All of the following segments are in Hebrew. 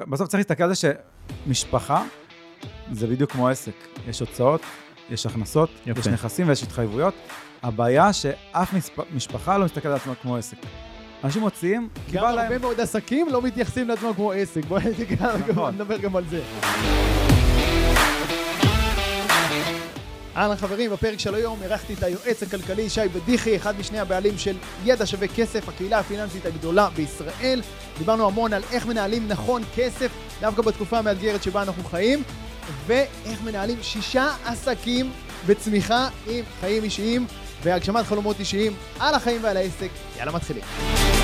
בסוף צריך להסתכל על זה שמשפחה זה בדיוק כמו עסק. יש הוצאות, יש הכנסות, יפה. יש נכסים ויש התחייבויות. הבעיה שאף מספ- משפחה לא מסתכלת על עצמה כמו עסק. אנשים מוציאים, כי גם בא להם... הרבה מאוד עסקים לא מתייחסים לעצמם כמו עסק. בואו. נדבר גם על זה. אהלן חברים, בפרק של היום אירחתי את היועץ הכלכלי שי בדיחי, אחד משני הבעלים של ידע שווה כסף, הקהילה הפיננסית הגדולה בישראל. דיברנו המון על איך מנהלים נכון כסף, דווקא בתקופה המאתגרת שבה אנחנו חיים, ואיך מנהלים שישה עסקים בצמיחה עם חיים אישיים והגשמת חלומות אישיים על החיים ועל העסק. יאללה מתחילים.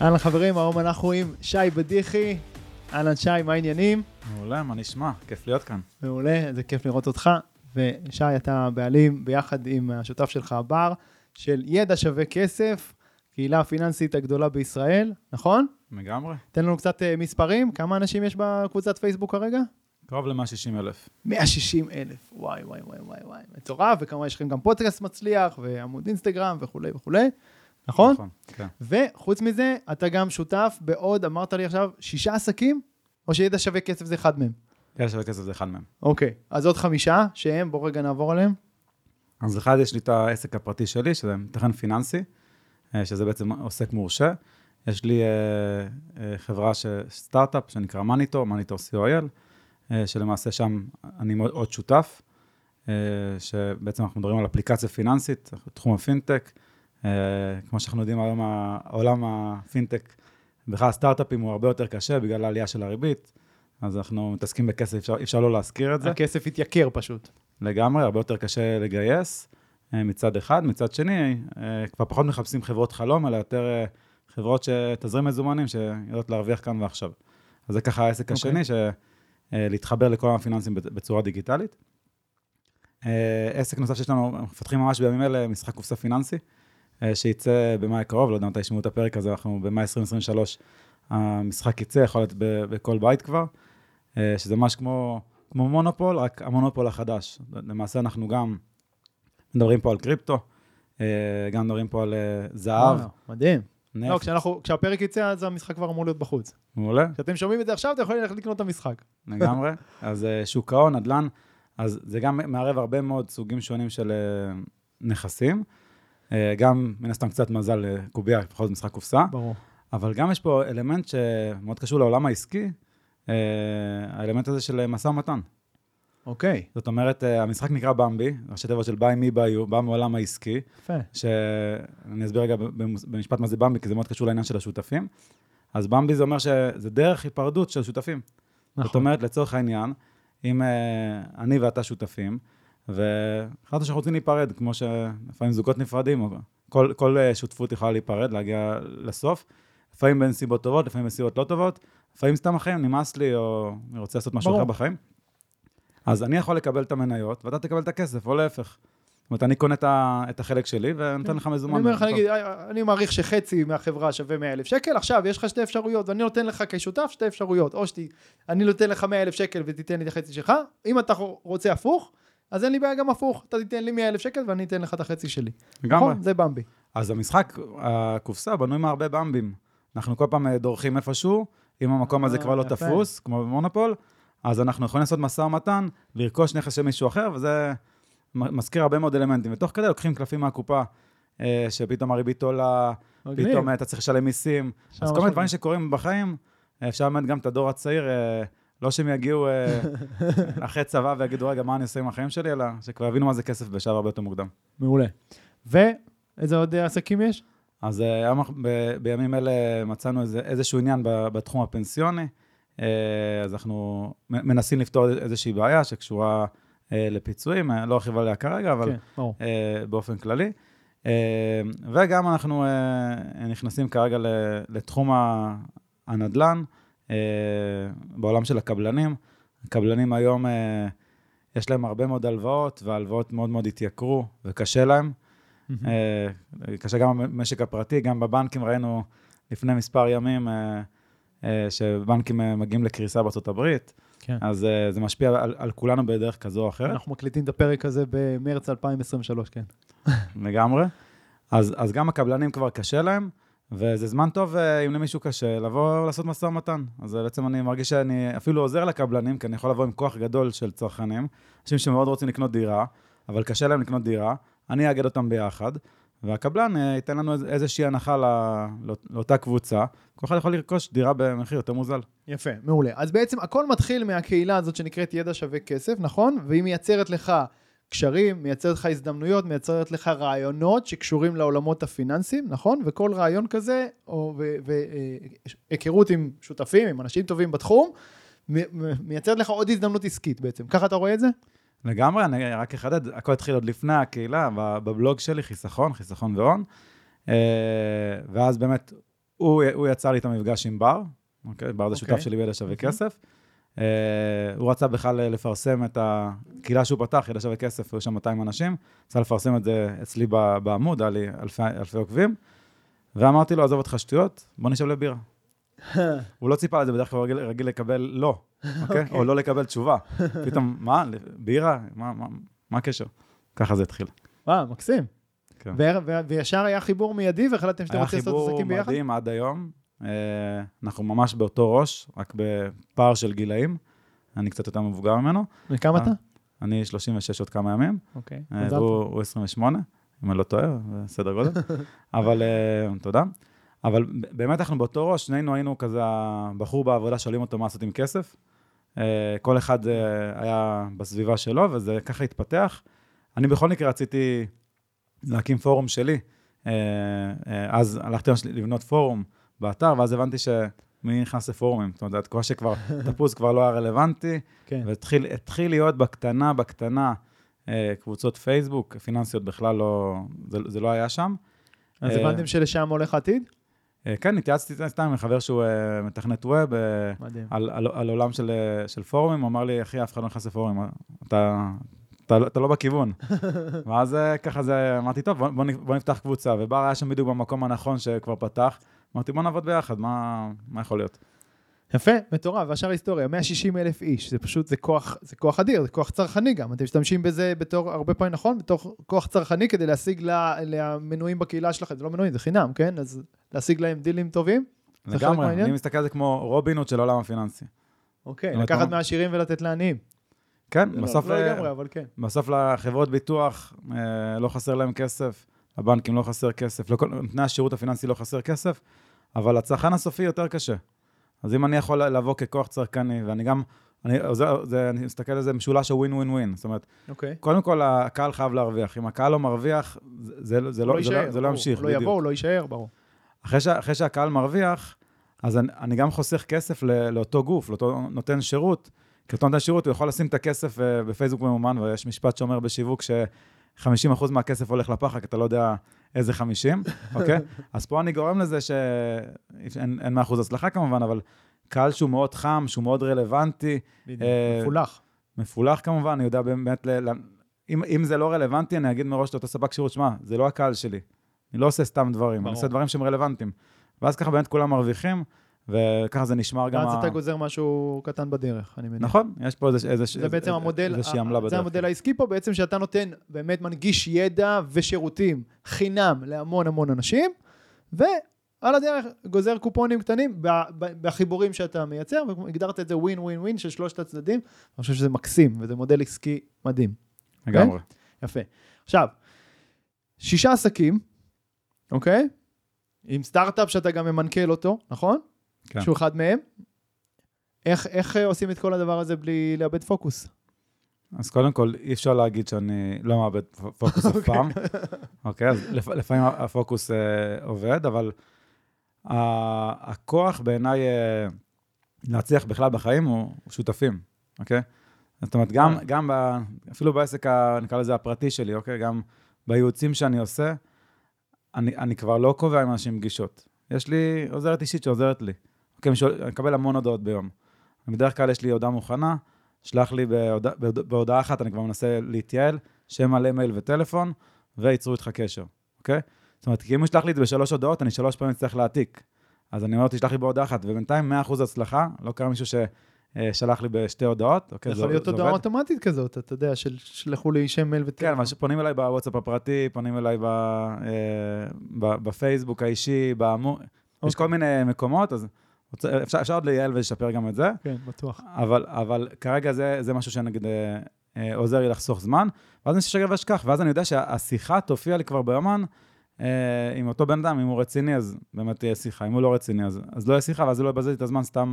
אהלן חברים, היום אנחנו עם שי בדיחי. אהלן שי, מה העניינים? מעולה, מה נשמע? כיף להיות כאן. מעולה, איזה כיף לראות אותך. ושי, אתה בעלים ביחד עם השותף שלך, הבר, של ידע שווה כסף, קהילה הפיננסית הגדולה בישראל, נכון? לגמרי. תן לנו קצת אה, מספרים, כמה אנשים יש בקבוצת פייסבוק כרגע? קרוב ל-160 אלף. 160 אלף, וואי וואי וואי וואי וואי, מטורף, וכמובן יש לכם גם פודקאסט מצליח, ועמוד אינסטגרם וכולי וכולי, נכון? נכון, כן. וחוץ מזה, אתה גם שותף בעוד, אמרת לי עכשיו, שישה עסקים? או שידע שווה כסף זה אחד מהם? ידע שווה כסף זה אחד מהם. אוקיי, אז עוד חמישה, שהם, בואו רגע נעבור עליהם. אז אחד, יש לי את העסק הפרטי שלי, שזה מתכנן פיננסי, אה, שזה בעצם עוסק מורשה. יש לי אה, אה, חברה, ש... סטארט-אפ, שנקרא מניטור, מניטור co.il, שלמעשה שם אני מאוד- עוד שותף, שבעצם אנחנו מדברים על אפליקציה פיננסית, תחום הפינטק. אה, כמו שאנחנו יודעים היום, העולם הפינטק, בכלל הסטארט-אפים הוא הרבה יותר קשה בגלל העלייה של הריבית, אז אנחנו מתעסקים בכסף, אפשר, אפשר לא להזכיר את זה. הכסף התייקר פשוט. לגמרי, הרבה יותר קשה לגייס אה, מצד אחד. מצד שני, אה, כבר פחות מחפשים חברות חלום, אלא יותר חברות שתזרים מזומנים, שיודעות להרוויח כאן ועכשיו. אז זה ככה העסק אוקיי. השני, של להתחבר לכל הפיננסים בצ- בצורה דיגיטלית. עסק נוסף שיש לנו, מפתחים ממש בימים אלה משחק קופסה פיננסי, שייצא במאי הקרוב, לא יודע מתי ישמעו את הפרק הזה, אנחנו במאי 2023, המשחק יצא, יכול להיות בכל בית כבר, אה, שזה ממש כמו, כמו מונופול, רק המונופול החדש. למעשה אנחנו גם מדברים פה על קריפטו, אה, גם מדברים פה על אה, זהב, מדהים. לא, כשאנחנו- כשהפרק יצא, אז המשחק כבר אמור להיות בחוץ. מעולה. כשאתם שומעים את זה עכשיו, אתם יכולים ללכת לקנות את המשחק. לגמרי. אז אה, שוק ההון, נדל"ן, אז זה גם מערב הרבה מאוד סוגים שונים של אה, נכסים. אה, גם, מן הסתם, קצת מזל לקובייה, בכל זאת משחק קופסה, ברור. אבל גם יש פה אלמנט שמאוד קשור לעולם העסקי, אה, האלמנט הזה של משא ומתן. אוקיי, זאת אומרת, אה, המשחק נקרא במבי, ראשי תיבות של buy me by you, בא מעולם העסקי, יפה. שאני אסביר רגע במשפט מה זה במבי, כי זה מאוד קשור לעניין של השותפים. אז במבי זה אומר שזה דרך היפרדות של שותפים. זאת נכון. אומרת, לצורך העניין, אם אה, אני ואתה שותפים, והחלטנו שאנחנו רוצים להיפרד, כמו שלפעמים זוגות נפרדים, כל, כל אה, שותפות יכולה להיפרד, להגיע לסוף, לפעמים בנסיבות טובות, לפעמים בנסיבות לא טובות, לפעמים סתם החיים, נמאס לי, או אני רוצה לעשות משהו ברור. אחר בחיים. אז אני יכול לקבל את המניות, ואתה תקבל את הכסף, או להפך. זאת אומרת, אני קונה את החלק שלי, ונותן לך מזומן. אני אומר לך, נגיד, אה, אני מעריך שחצי מהחברה שווה 100 אלף שקל, עכשיו יש לך שתי אפשרויות, ואני נותן לך כשותף שתי אפשרויות, או שאני נותן לך 100 אלף שקל ותיתן לי את החצי שלך, אם אתה רוצה הפוך, אז אין לי בעיה גם הפוך, אתה תיתן לי 100 אלף שקל ואני אתן לך את החצי שלי. לגמרי. נכון? זה במבי. אז המשחק, הקופסה, בנוי מהרבה במבים. אנחנו כל פעם אה, דורכים איפשהו, אם המקום הזה אה, כבר לא. תפוס, כמו במונופול, אז אנחנו יכולים לעשות משא ומתן, לרכוש נכס של מישהו אחר, וזה מזכיר הרבה מאוד אלמנטים. ותוך כדי לוקחים קלפים מהקופה, אה, שפתאום הריבית עולה. פתאום אתה צריך לשלם מיסים. אז כל מיני דברים. שקורים בחיים, אפשר באמת גם את הדור הצעיר, לא שהם יגיעו אה, אחרי צבא ויגידו, רגע, מה אני עושה עם החיים שלי, אלא שכבר יבינו מה זה כסף בשלב הרבה יותר מוקדם. מעולה. ואיזה עוד אה, עסקים יש? אז אה, היום ב- בימים אלה מצאנו איזה, איזשהו עניין בתחום הפנסיוני, אז אנחנו מנסים לפתור איזושהי בעיה שקשורה לפיצויים, לא ארחיב עליה כרגע, אבל כן, באופן כללי. וגם אנחנו נכנסים כרגע לתחום הנדל"ן, בעולם של הקבלנים. הקבלנים היום, אה, יש להם הרבה מאוד הלוואות, וההלוואות מאוד מאוד התייקרו, וקשה להם. אה, קשה גם במשק הפרטי, גם בבנקים ראינו לפני מספר ימים אה, אה, שבנקים אה, מגיעים לקריסה בארצות הברית, כן. אז אה, זה משפיע על, על כולנו בדרך כזו או אחרת. אנחנו מקליטים את הפרק הזה במרץ 2023, כן. לגמרי. אז, אז גם הקבלנים כבר קשה להם, וזה זמן טוב, אה, אם למישהו קשה, לבוא לעשות משא ומתן. אז בעצם אני מרגיש שאני אפילו עוזר לקבלנים, כי אני יכול לבוא עם כוח גדול של צרכנים, אנשים שמאוד רוצים לקנות דירה, אבל קשה להם לקנות דירה, אני אאגד אותם ביחד, והקבלן אה, ייתן לנו איזושהי הנחה לא, לאותה קבוצה, כל אחד יכול לרכוש דירה במחיר יותר מוזל. יפה, מעולה. אז בעצם הכל מתחיל מהקהילה הזאת שנקראת ידע שווה כסף, נכון? והיא מייצרת לך קשרים, מייצרת לך הזדמנויות, מייצרת לך רעיונות שקשורים לעולמות הפיננסיים, נכון? וכל רעיון כזה, והיכרות עם שותפים, עם אנשים טובים בתחום, מייצרת לך עוד הזדמנות עסקית בעצם. ככה אתה רואה את זה? לגמרי, אני רק אחדד, הכל התחיל עוד לפני הקהילה, בבלוג שלי, חיסכון, חיסכון והון. אה, ואז באמת, הוא, הוא יצר לי את המפגש עם בר, אוקיי? בר זה okay. שותף אוקיי. שלי בידע שווה okay. כסף. Uh, הוא רצה בכלל לפרסם את הקהילה שהוא פתח, ידע שווה כסף, היו שם 200 אנשים, רצה לפרסם את זה אצלי בעמוד, היה לי אלפי, אלפי עוקבים, ואמרתי לו, עזוב אותך שטויות, בוא נשב לבירה. הוא לא ציפה לזה, בדרך כלל רגיל, רגיל לקבל לא, אוקיי? Okay? אוקיי. או לא לקבל תשובה. פתאום, מה, בירה? מה, מה, מה הקשר? ככה זה התחיל. וואו, מקסים. כן. וישר היה חיבור מיידי והחלטתם שאתם רוצים לעשות עסקים ביחד? היה חיבור מדהים עד היום. אה, אנחנו ממש באותו ראש, רק בפער של גילאים. אני קצת יותר מבוגר ממנו. וכמה אתה? אני 36 עוד כמה ימים. אוקיי. אה, הוא 28, אם אני לא טועה, זה סדר גודל. אבל אה, תודה. אבל באמת אנחנו באותו ראש, שנינו היינו כזה הבחור בעבודה, שואלים אותו מה לעשות עם כסף. כל אחד היה בסביבה שלו, וזה ככה התפתח. אני בכל מקרה רציתי להקים פורום שלי. אז הלכתי לבנות פורום. באתר, ואז הבנתי שמי נכנס לפורומים. זאת אומרת, התקופה שכבר, תפוז כבר לא היה רלוונטי, כן. והתחיל להיות בקטנה, בקטנה, אה, קבוצות פייסבוק, פיננסיות בכלל לא, זה, זה לא היה שם. אז אה, הבנתם שלשם הולך העתיד? אה, כן, התייעצתי סתם עם חבר שהוא מתכנת ווב, על, על, על עולם של, של פורומים, הוא אמר לי, אחי, אף אחד לא נכנס לפורומים, אתה, אתה, אתה לא בכיוון. ואז ככה זה, אמרתי, טוב, בוא, בוא נפתח קבוצה, ובר היה שם בדיוק במקום הנכון שכבר פתח. אמרתי, בוא נעבוד ביחד, מה, מה יכול להיות? יפה, מטורף, והשאר היסטוריה, 160 אלף איש, זה פשוט, זה כוח, זה כוח אדיר, זה כוח צרכני גם, אתם משתמשים בזה בתור, הרבה פעמים נכון, בתור כוח צרכני כדי להשיג למנויים בקהילה שלכם, זה לא מנויים, זה חינם, כן? אז להשיג להם דילים טובים? לגמרי, אני מסתכל על זה כמו רובינות של העולם הפיננסי. אוקיי, לקחת מהעשירים ולתת לעניים. כן, לא, בסוף... לא לגמרי, אבל כן. בסוף לחברות ביטוח אה, לא חסר להם כסף, לבנקים לא חסר כסף, לנותני השירות הפיננסי לא חסר כסף, אבל לצרכן הסופי יותר קשה. אז אם אני יכול לבוא ככוח צרכני, ואני גם, אני, זה, זה, אני מסתכל על זה משולש הווין ווין ווין. זאת אומרת, okay. אוקיי. קודם כל הקהל חייב להרוויח. אם הקהל לא מרוויח, זה, זה, זה, לא, לא, יישאר, זה, לא, זה לא ימשיך, לא יבוא, לא יישאר, ברור. אחרי, ש, אחרי שהקהל מרוויח, אז אני, אני גם חוסך כסף לא, לאותו גוף, לאותו נותן שירות. כי אותו נותן שירות, הוא יכול לשים את הכסף uh, בפייסבוק ממומן, ויש משפט שאומר בשיווק ש... 50% מהכסף הולך לפח, כי אתה לא יודע איזה 50, אוקיי? אז פה אני גורם לזה שאין 100% הצלחה כמובן, אבל קהל שהוא מאוד חם, שהוא מאוד רלוונטי. אה, מפולח. מפולח כמובן, אני יודע באמת, ל... אם, אם זה לא רלוונטי, אני אגיד מראש לאותו ספק שירות, שמע, זה לא הקהל שלי. אני לא עושה סתם דברים, ברור. אני עושה דברים שהם רלוונטיים. ואז ככה באמת כולם מרוויחים. וככה זה נשמר גם... ואז אתה גוזר משהו קטן בדרך, אני מניח. נכון, יש פה איזושהי עמלה בדרך. זה המודל העסקי פה, בעצם שאתה נותן, באמת מנגיש ידע ושירותים חינם להמון המון אנשים, ועל הדרך גוזר קופונים קטנים בחיבורים שאתה מייצר, והגדרת את זה ווין ווין ווין של שלושת הצדדים, אני חושב שזה מקסים, וזה מודל עסקי מדהים. לגמרי. Okay? יפה. עכשיו, שישה עסקים, אוקיי? Okay? עם סטארט-אפ שאתה גם ממנכ"ל אותו, נכון? כן. שהוא אחד מהם. איך, איך עושים את כל הדבר הזה בלי לאבד פוקוס? אז קודם כל, אי אפשר להגיד שאני לא מאבד פוקוס אף פעם. אוקיי, אז לפעמים הפוקוס uh, עובד, אבל uh, הכוח בעיניי uh, להצליח בכלל בחיים הוא, הוא שותפים, אוקיי? זאת אומרת, גם, אה. גם ב, אפילו בעסק, ה, נקרא לזה הפרטי שלי, אוקיי? גם בייעוצים שאני עושה, אני, אני כבר לא קובע עם אנשים פגישות. יש לי עוזרת אישית שעוזרת לי. אוקיי, אני מקבל המון הודעות ביום. בדרך כלל יש לי הודעה מוכנה, שלח לי בהודעה, בהודעה אחת, אני כבר מנסה להתייעל, שם מלא מייל וטלפון, וייצרו איתך קשר, אוקיי? זאת אומרת, כי אם הוא ישלח לי את זה בשלוש הודעות, אני שלוש פעמים אצטרך להעתיק. אז אני אומר, תשלח לי בהודעה אחת, ובינתיים 100% הצלחה, לא קרה מישהו אה, שלח לי בשתי הודעות. אוקיי, יכול להיות הודעה. אוטומטית כזאת, אתה יודע, של שלחו לי שם מייל כן, וטלפון. אבל פונים אליי בוואטסאפ הפרטי, פונים אליי אה, בפייסבוק האישי, בעמוד, יש אוקיי. כל מיני מקומות, אז אפשר, אפשר עוד לייעל ולשפר גם את זה, כן, בטוח. אבל, אבל כרגע זה, זה משהו שנגיד אה, אה, עוזר לי לחסוך זמן, ואז אני שגר ואשכח, ואז אני יודע שהשיחה תופיע לי כבר ביומן אה, עם אותו בן אדם, אם הוא רציני, אז באמת תהיה שיחה, אם הוא לא רציני, אז, אז לא יהיה שיחה, ואז זה לא יבזבז לי את הזמן סתם.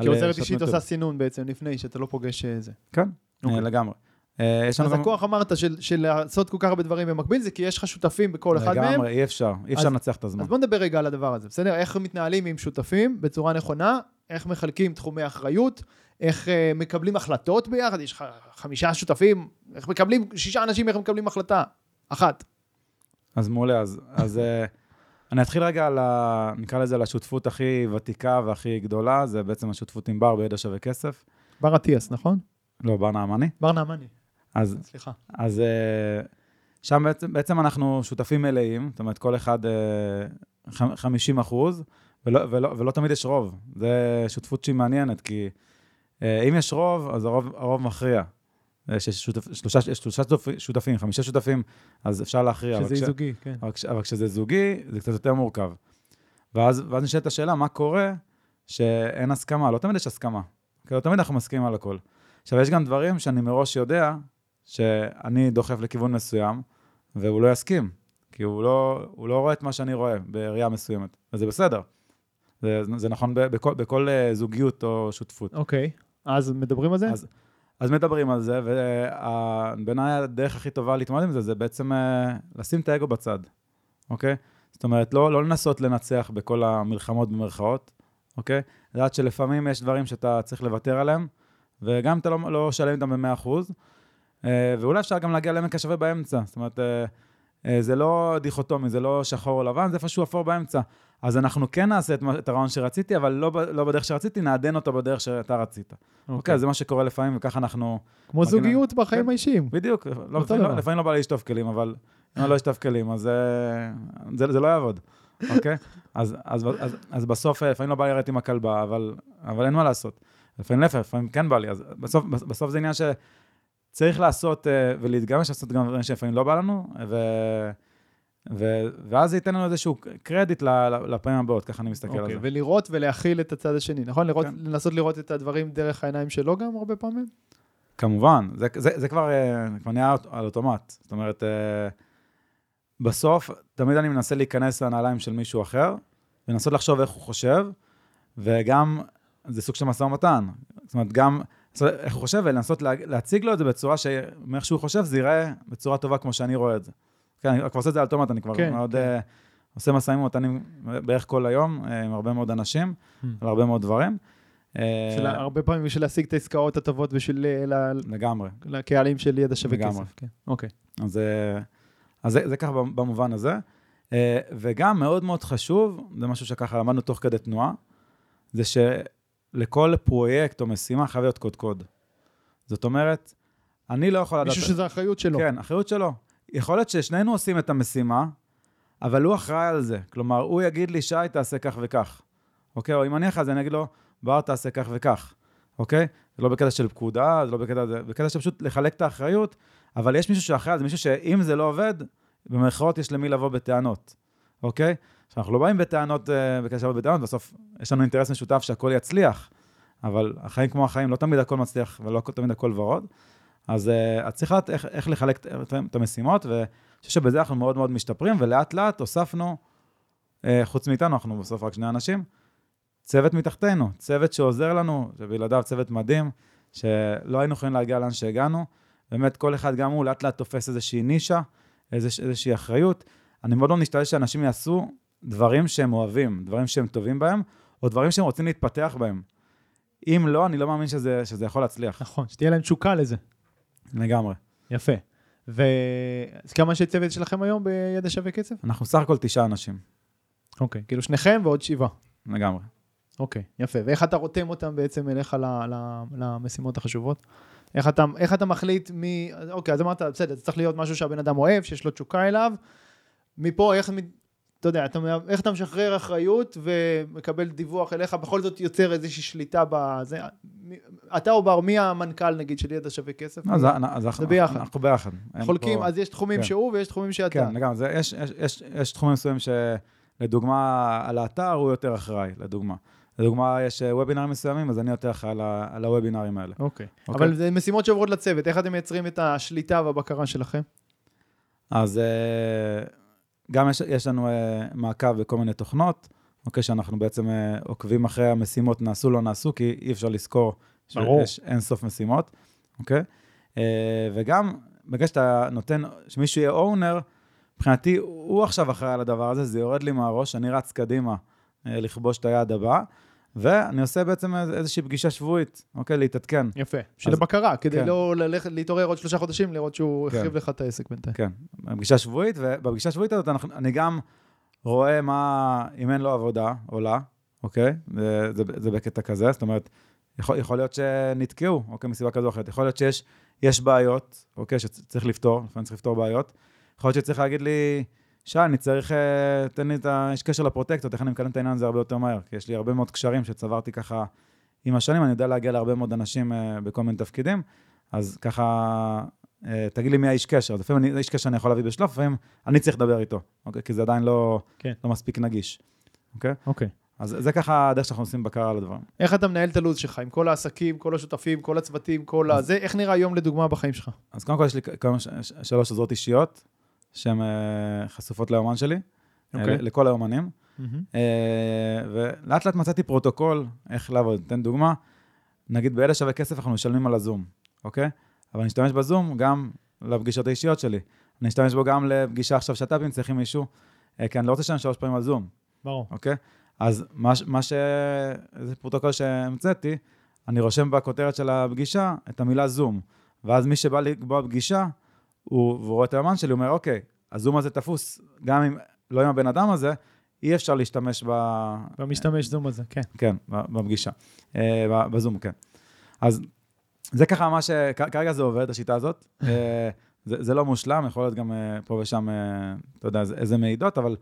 כי אה, עוזרת שעות אישית. עושה סינון בעצם לפני, שאתה לא פוגש אה, זה. כן, אוקיי. אה, לגמרי. אה, אז גם... הכוח אמרת של, של לעשות כל כך הרבה דברים במקביל, זה כי יש לך שותפים בכל אחד מהם. לגמרי, אי אפשר, אי אפשר לנצח את הזמן. אז בוא נדבר רגע על הדבר הזה, בסדר? איך מתנהלים עם שותפים בצורה נכונה, איך מחלקים תחומי אחריות, איך אה, מקבלים החלטות ביחד, יש לך חמישה שותפים, איך מקבלים, שישה אנשים, איך מקבלים החלטה? אחת. אז מעולה, אז, אז אה, אני אתחיל רגע על ה... נקרא לזה לשותפות הכי ותיקה והכי גדולה, זה בעצם השותפות עם בר בידע שווה כסף. בר אטיאס, נכון? לא, בר נעמני. בר נעמני, אז, סליחה. אז אה, שם בעצם, בעצם אנחנו שותפים מלאים, זאת אומרת, כל אחד אה, חמ- 50 אחוז, ולא, ולא, ולא תמיד יש רוב. זה שותפות שהיא מעניינת, כי אה, אם יש רוב, אז הרוב, הרוב מכריע. יש שלושה, שלושה שותפ- שותפים, חמישה שותפים, אז אפשר להכריע. שזה כש- זוגי, כן. אבל, כש, אבל כשזה זוגי, זה קצת יותר מורכב. ואז, ואז נשאלת השאלה, מה קורה שאין הסכמה? לא תמיד יש הסכמה. כי לא תמיד אנחנו מסכימים על הכל. עכשיו, יש גם דברים שאני מראש יודע שאני דוחף לכיוון מסוים, והוא לא יסכים, כי הוא לא, הוא לא רואה את מה שאני רואה בראייה מסוימת, וזה בסדר. זה, זה נכון ב, בכל, בכל אה, זוגיות או שותפות. אוקיי, אז מדברים על זה? אז, אז מדברים על זה, ובעיניי הדרך הכי טובה להתמודד עם זה, זה בעצם אה, לשים את האגו בצד, אוקיי? זאת אומרת, לא, לא לנסות לנצח בכל המלחמות במרכאות, אוקיי? לדעת שלפעמים יש דברים שאתה צריך לוותר עליהם, וגם אתה לא, לא שלם איתם ב-100%, אה, ואולי אפשר גם להגיע לעמק השווה באמצע. זאת אומרת, אה, אה, זה לא דיכוטומי, זה לא שחור או לבן, זה איפשהו אפור באמצע. אז אנחנו כן נעשה את, את הרעיון שרציתי, אבל לא, לא בדרך שרציתי, נעדן אותו בדרך שאתה רצית. אוקיי, זה מה שקורה לפעמים, וככה אנחנו... כמו מגנה. זוגיות בחיים כן. האישיים. בדיוק, לא, לפעמים. לא, לפעמים לא בא לי לשטוף כלים, אבל אם אני לא אשטוף כלים, אז אה, זה, זה לא יעבוד, אוקיי? אז, אז, אז, אז בסוף, אה, לפעמים לא בא לי לרדת עם הכלבה, אבל, אבל אין מה לעשות. לפעמים להפך, לפעמים כן בא לי, אז בסוף, בסוף זה עניין שצריך לעשות אה, ולהתגמש, לעשות גם דברים שלפעמים לא בא לנו, ו, ו, ואז זה ייתן לנו איזשהו קרדיט לפעמים הבאות, ככה אני מסתכל על אוקיי, זה. ולראות ולהכיל את הצד השני, נכון? לראות, כן. לנסות לראות את הדברים דרך העיניים שלו גם הרבה פעמים? כמובן, זה, זה, זה כבר, אה, כבר נהיה על אוטומט. זאת אומרת, אה, בסוף, תמיד אני מנסה להיכנס לנעליים של מישהו אחר, ולנסות לחשוב איך הוא חושב, וגם, זה סוג של משא ומתן. זאת אומרת, גם איך הוא חושב, ולנסות לה, להציג לו את זה בצורה שמאיך שהוא חושב, זה ייראה בצורה טובה כמו שאני רואה את זה. כן, אני כבר עושה את זה על אוטומט, אני כבר כן, מאוד... כן. אה, עושה משאים ומתנים בערך כל היום, אה, עם הרבה מאוד אנשים, Hmm. על הרבה מאוד דברים. אה, של הרבה פעמים בשביל להשיג את העסקאות הטובות בשביל ל- לגמרי. לקהלים של ידע שווה לגמרי. כסף. כן. אוקיי. אז, אז זה, זה ככה במובן הזה. וגם מאוד מאוד חשוב, זה משהו שככה למדנו תוך כדי תנועה, זה שלכל פרויקט או משימה חייב להיות קודקוד. זאת אומרת, אני לא יכול לדעת... מישהו שזו האחריות שלו. כן, אחריות שלו. יכול להיות ששנינו עושים את המשימה, אבל הוא אחראי על זה. כלומר, הוא יגיד לי, שי, תעשה כך וכך. אוקיי? או אם אני אחרי זה, אני אגיד לו, בר, תעשה כך וכך. אוקיי? זה לא בקטע של פקודה, זה לא בקטע, זה בקטע של פשוט לחלק את האחריות, אבל יש מישהו שאחראי על זה, מישהו שאם זה לא עובד, במרכאות יש למי לבוא בטענות. אוקיי? עכשיו, אנחנו לא באים בטענות, אה, של לבוא בטענות, בסוף יש לנו אינטרס משותף שהכל יצליח, אבל החיים כמו החיים, לא תמיד הכל מצליח ולא תמיד הכל ורוד. אז uh, את צריכה איך, איך לחלק את- המשימות, ואני חושב שבזה אנחנו מאוד מאוד משתפרים, ולאט לאט הוספנו, uh, חוץ מאיתנו, אנחנו בסוף רק שני אנשים, צוות מתחתנו, צוות שעוזר לנו, שבלעדיו צוות מדהים, שלא היינו יכולים להגיע לאן שהגענו. באמת, כל אחד גם הוא לאט לאט תופס איזושהי נישה, איזוש, איזושהי אחריות. אני מאוד לא משתדל שאנשים יעשו דברים שהם אוהבים, דברים שהם טובים בהם, או דברים שהם רוצים להתפתח בהם. אם לא, אני לא מאמין שזה, שזה יכול להצליח. נכון, שתהיה להם תשוקה לזה. לגמרי. יפה. ו... אז כמה אנשי צוות שלכם היום בידע שווה כסף? אנחנו סך הכל תשעה אנשים, אוקיי, כאילו שניכם ועוד שבעה. לגמרי. אוקיי, יפה. ואיך אתה רותם אותם בעצם אליך ל, ל, למשימות החשובות? איך אתה, איך אתה מחליט מי... אוקיי, אז אמרת, בסדר, זה צריך להיות משהו שהבן אדם אוהב, שיש לו תשוקה אליו. מפה, איך... אתה יודע, אתה, איך אתה משחרר אחריות ומקבל דיווח אליך, בכל זאת יוצר איזושהי שליטה בזה. אתה או בר, מי המנכ"ל נגיד של ידע שווה כסף? לא, זה, זה, זה ביחד. אנחנו ביחד. חולקים, פה... אז יש תחומים כן. שהוא ויש תחומים שאתה. כן, לגמרי. יש, יש, יש, יש תחומים מסוימים שלדוגמה, על האתר הוא יותר אחראי, לדוגמה. לדוגמה, יש אה, וובינרים מסוימים, אז אני יותר אחראי על, על הוובינרים האלה. אוקיי. Okay? אבל זה משימות שעוברות לצוות, איך אתם מייצרים את השליטה והבקרה שלכם? אז אה, גם יש, יש לנו אה, מעקב בכל מיני תוכנות, אוקיי, שאנחנו בעצם עוקבים אחרי המשימות, נעשו, לא נעשו, כי אי אפשר לזכור שיש אין סוף משימות, אוקיי? וגם, בגלל שאתה נותן, שמישהו יהיה אונר, מבחינתי, הוא עכשיו אחראי על הדבר הזה, זה יורד לי מהראש, אני רץ קדימה לכבוש את היעד הבא. ואני עושה בעצם איזושהי פגישה שבועית, אוקיי? להתעדכן. יפה, של אז, הבקרה, כדי כן. לא ללכת, להתעורר עוד שלושה חודשים, לראות שהוא כן. החריב לך את העסק בינתיים. כן, פגישה שבועית, ובפגישה השבועית הזאת אנחנו, אני גם רואה מה, אם אין לו עבודה עולה, אוקיי? זה, זה, זה בקטע כזה, זאת אומרת, יכול, יכול להיות שנתקעו, אוקיי? מסיבה כזו או אחרת. יכול להיות שיש בעיות, אוקיי? שצריך לפתור, לפעמים צריך לפתור בעיות. יכול להיות שצריך להגיד לי... שי, אני צריך, אה, תן לי את ה... יש קשר לפרוטקטות, איך אני מקדם את העניין הזה הרבה יותר מהר. כי יש לי הרבה מאוד קשרים שצברתי ככה עם השנים, אני יודע להגיע להרבה מאוד אנשים אה, בכל מיני תפקידים, אז ככה, אה, תגיד לי מי האיש קשר. לפעמים אני, איש קשר אני יכול להביא בשלוף, לפעמים אני צריך לדבר איתו, אוקיי? כי זה עדיין לא, כן. לא מספיק נגיש, אוקיי? אוקיי. אז זה ככה הדרך שאנחנו עושים בקרה על הדברים. איך אתה מנהל את הלו"ז שלך, עם כל העסקים, כל השותפים, כל הצוותים, כל אז... הזה, איך נראה יום לדוגמה בחיים שלך? אז קודם כל יש לי כמה, שלוש עזרות אישיות. שהן אה, חשופות ליומן שלי, okay. אוקיי. לכל היומנים. Mm-hmm. ולאט לאט מצאתי פרוטוקול איך לעבוד. אתן דוגמה, נגיד בידע שווה כסף אנחנו משלמים על הזום, אוקיי? אבל אני אשתמש בזום גם לפגישות האישיות שלי. אני אשתמש בו גם לפגישה עכשיו שת"פים צריך עם מישהו, אה, כי אני לא רוצה לשלם שלוש פעמים על זום. ברור. אוקיי? אז מה, מה ש... זה פרוטוקול שהמצאתי, אני רושם בכותרת של הפגישה את המילה זום. ואז מי שבא לקבוע פגישה, הוא, והוא רואה את היומן שלי, הוא אומר, אוקיי, הזום הזה תפוס, גם אם, לא עם הבן אדם הזה, אי אפשר להשתמש ב... במשתמש זום הזה, כן. כן, בפגישה, אה, בזום, כן. אז זה ככה מה ש... כרגע זה עובד, השיטה הזאת. אה, זה, זה לא מושלם, יכול להיות גם אה, פה ושם, אתה יודע, איזה מעידות, אבל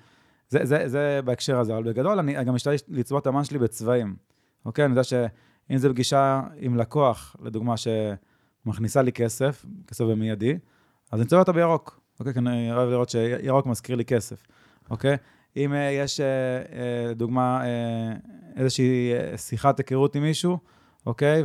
זה, זה, זה בהקשר הזה. אבל בגדול, אני גם משתדל לצבוע את המן שלי בצבעים. אוקיי? אני יודע שאם זו פגישה עם לקוח, לדוגמה, שמכניסה לי כסף, כסף במיידי, אז אני צובע אותה בירוק. אוקיי? כי אני אוהב לראות שירוק מזכיר לי כסף, אוקיי? אם uh, יש, uh, דוגמה, uh, איזושהי שיחת היכרות עם מישהו, אוקיי?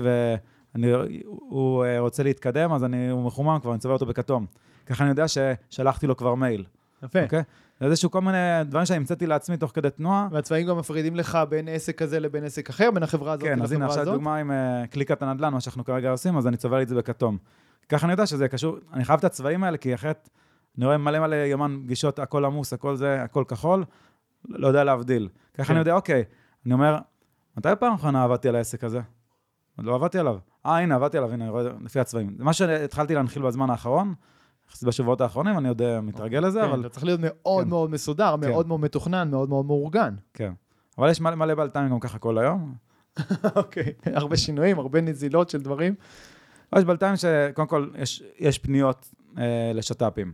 והוא רוצה להתקדם, אז אני, הוא מחומם כבר, אני צובע אותו בכתום. ככה אני יודע ששלחתי לו כבר מייל. יפה. אוקיי? זה איזשהו כל מיני דברים שאני המצאתי לעצמי תוך כדי תנועה. והצבעים גם מפרידים לך בין עסק כזה לבין עסק אחר, בין החברה הזאת כן, לחברה הזאת? כן, אז הנה עכשיו דוגמה עם קליקת הנדל"ן, מה שאנחנו כרגע עושים, אז אני צובע לי את זה בכתום. ככה אני יודע שזה קשור, אני חייב את הצבעים האלה, כי אחרת אני רואה מלא מלא יומן פגישות, הכל עמוס, הכל זה, הכל כחול, לא יודע להבדיל. ככה כן. אני יודע, אוקיי, אני אומר, מתי פעם אחרונה עבדתי על העסק הזה? לא עבדתי עליו. אה, הנה, עבדתי עליו, הנה, אני רואה לפי הצבעים. זה מה שהתחלתי להנחיל בזמן האחרון, בשבועות האחרונים, אני עוד אה, מתרגל לזה, כן, אבל... אתה צריך להיות מאוד כן. מאוד מסודר, כן. מאוד מאוד מתוכנן, מאוד מאוד מאורגן. כן. אבל יש מלא מלא בלת"מים גם ככה כל היום. אוקיי, הרבה שינויים, הרבה נזילות של דברים. יש בלת"מים שקודם כל, יש, יש פניות אה, לשת"פים.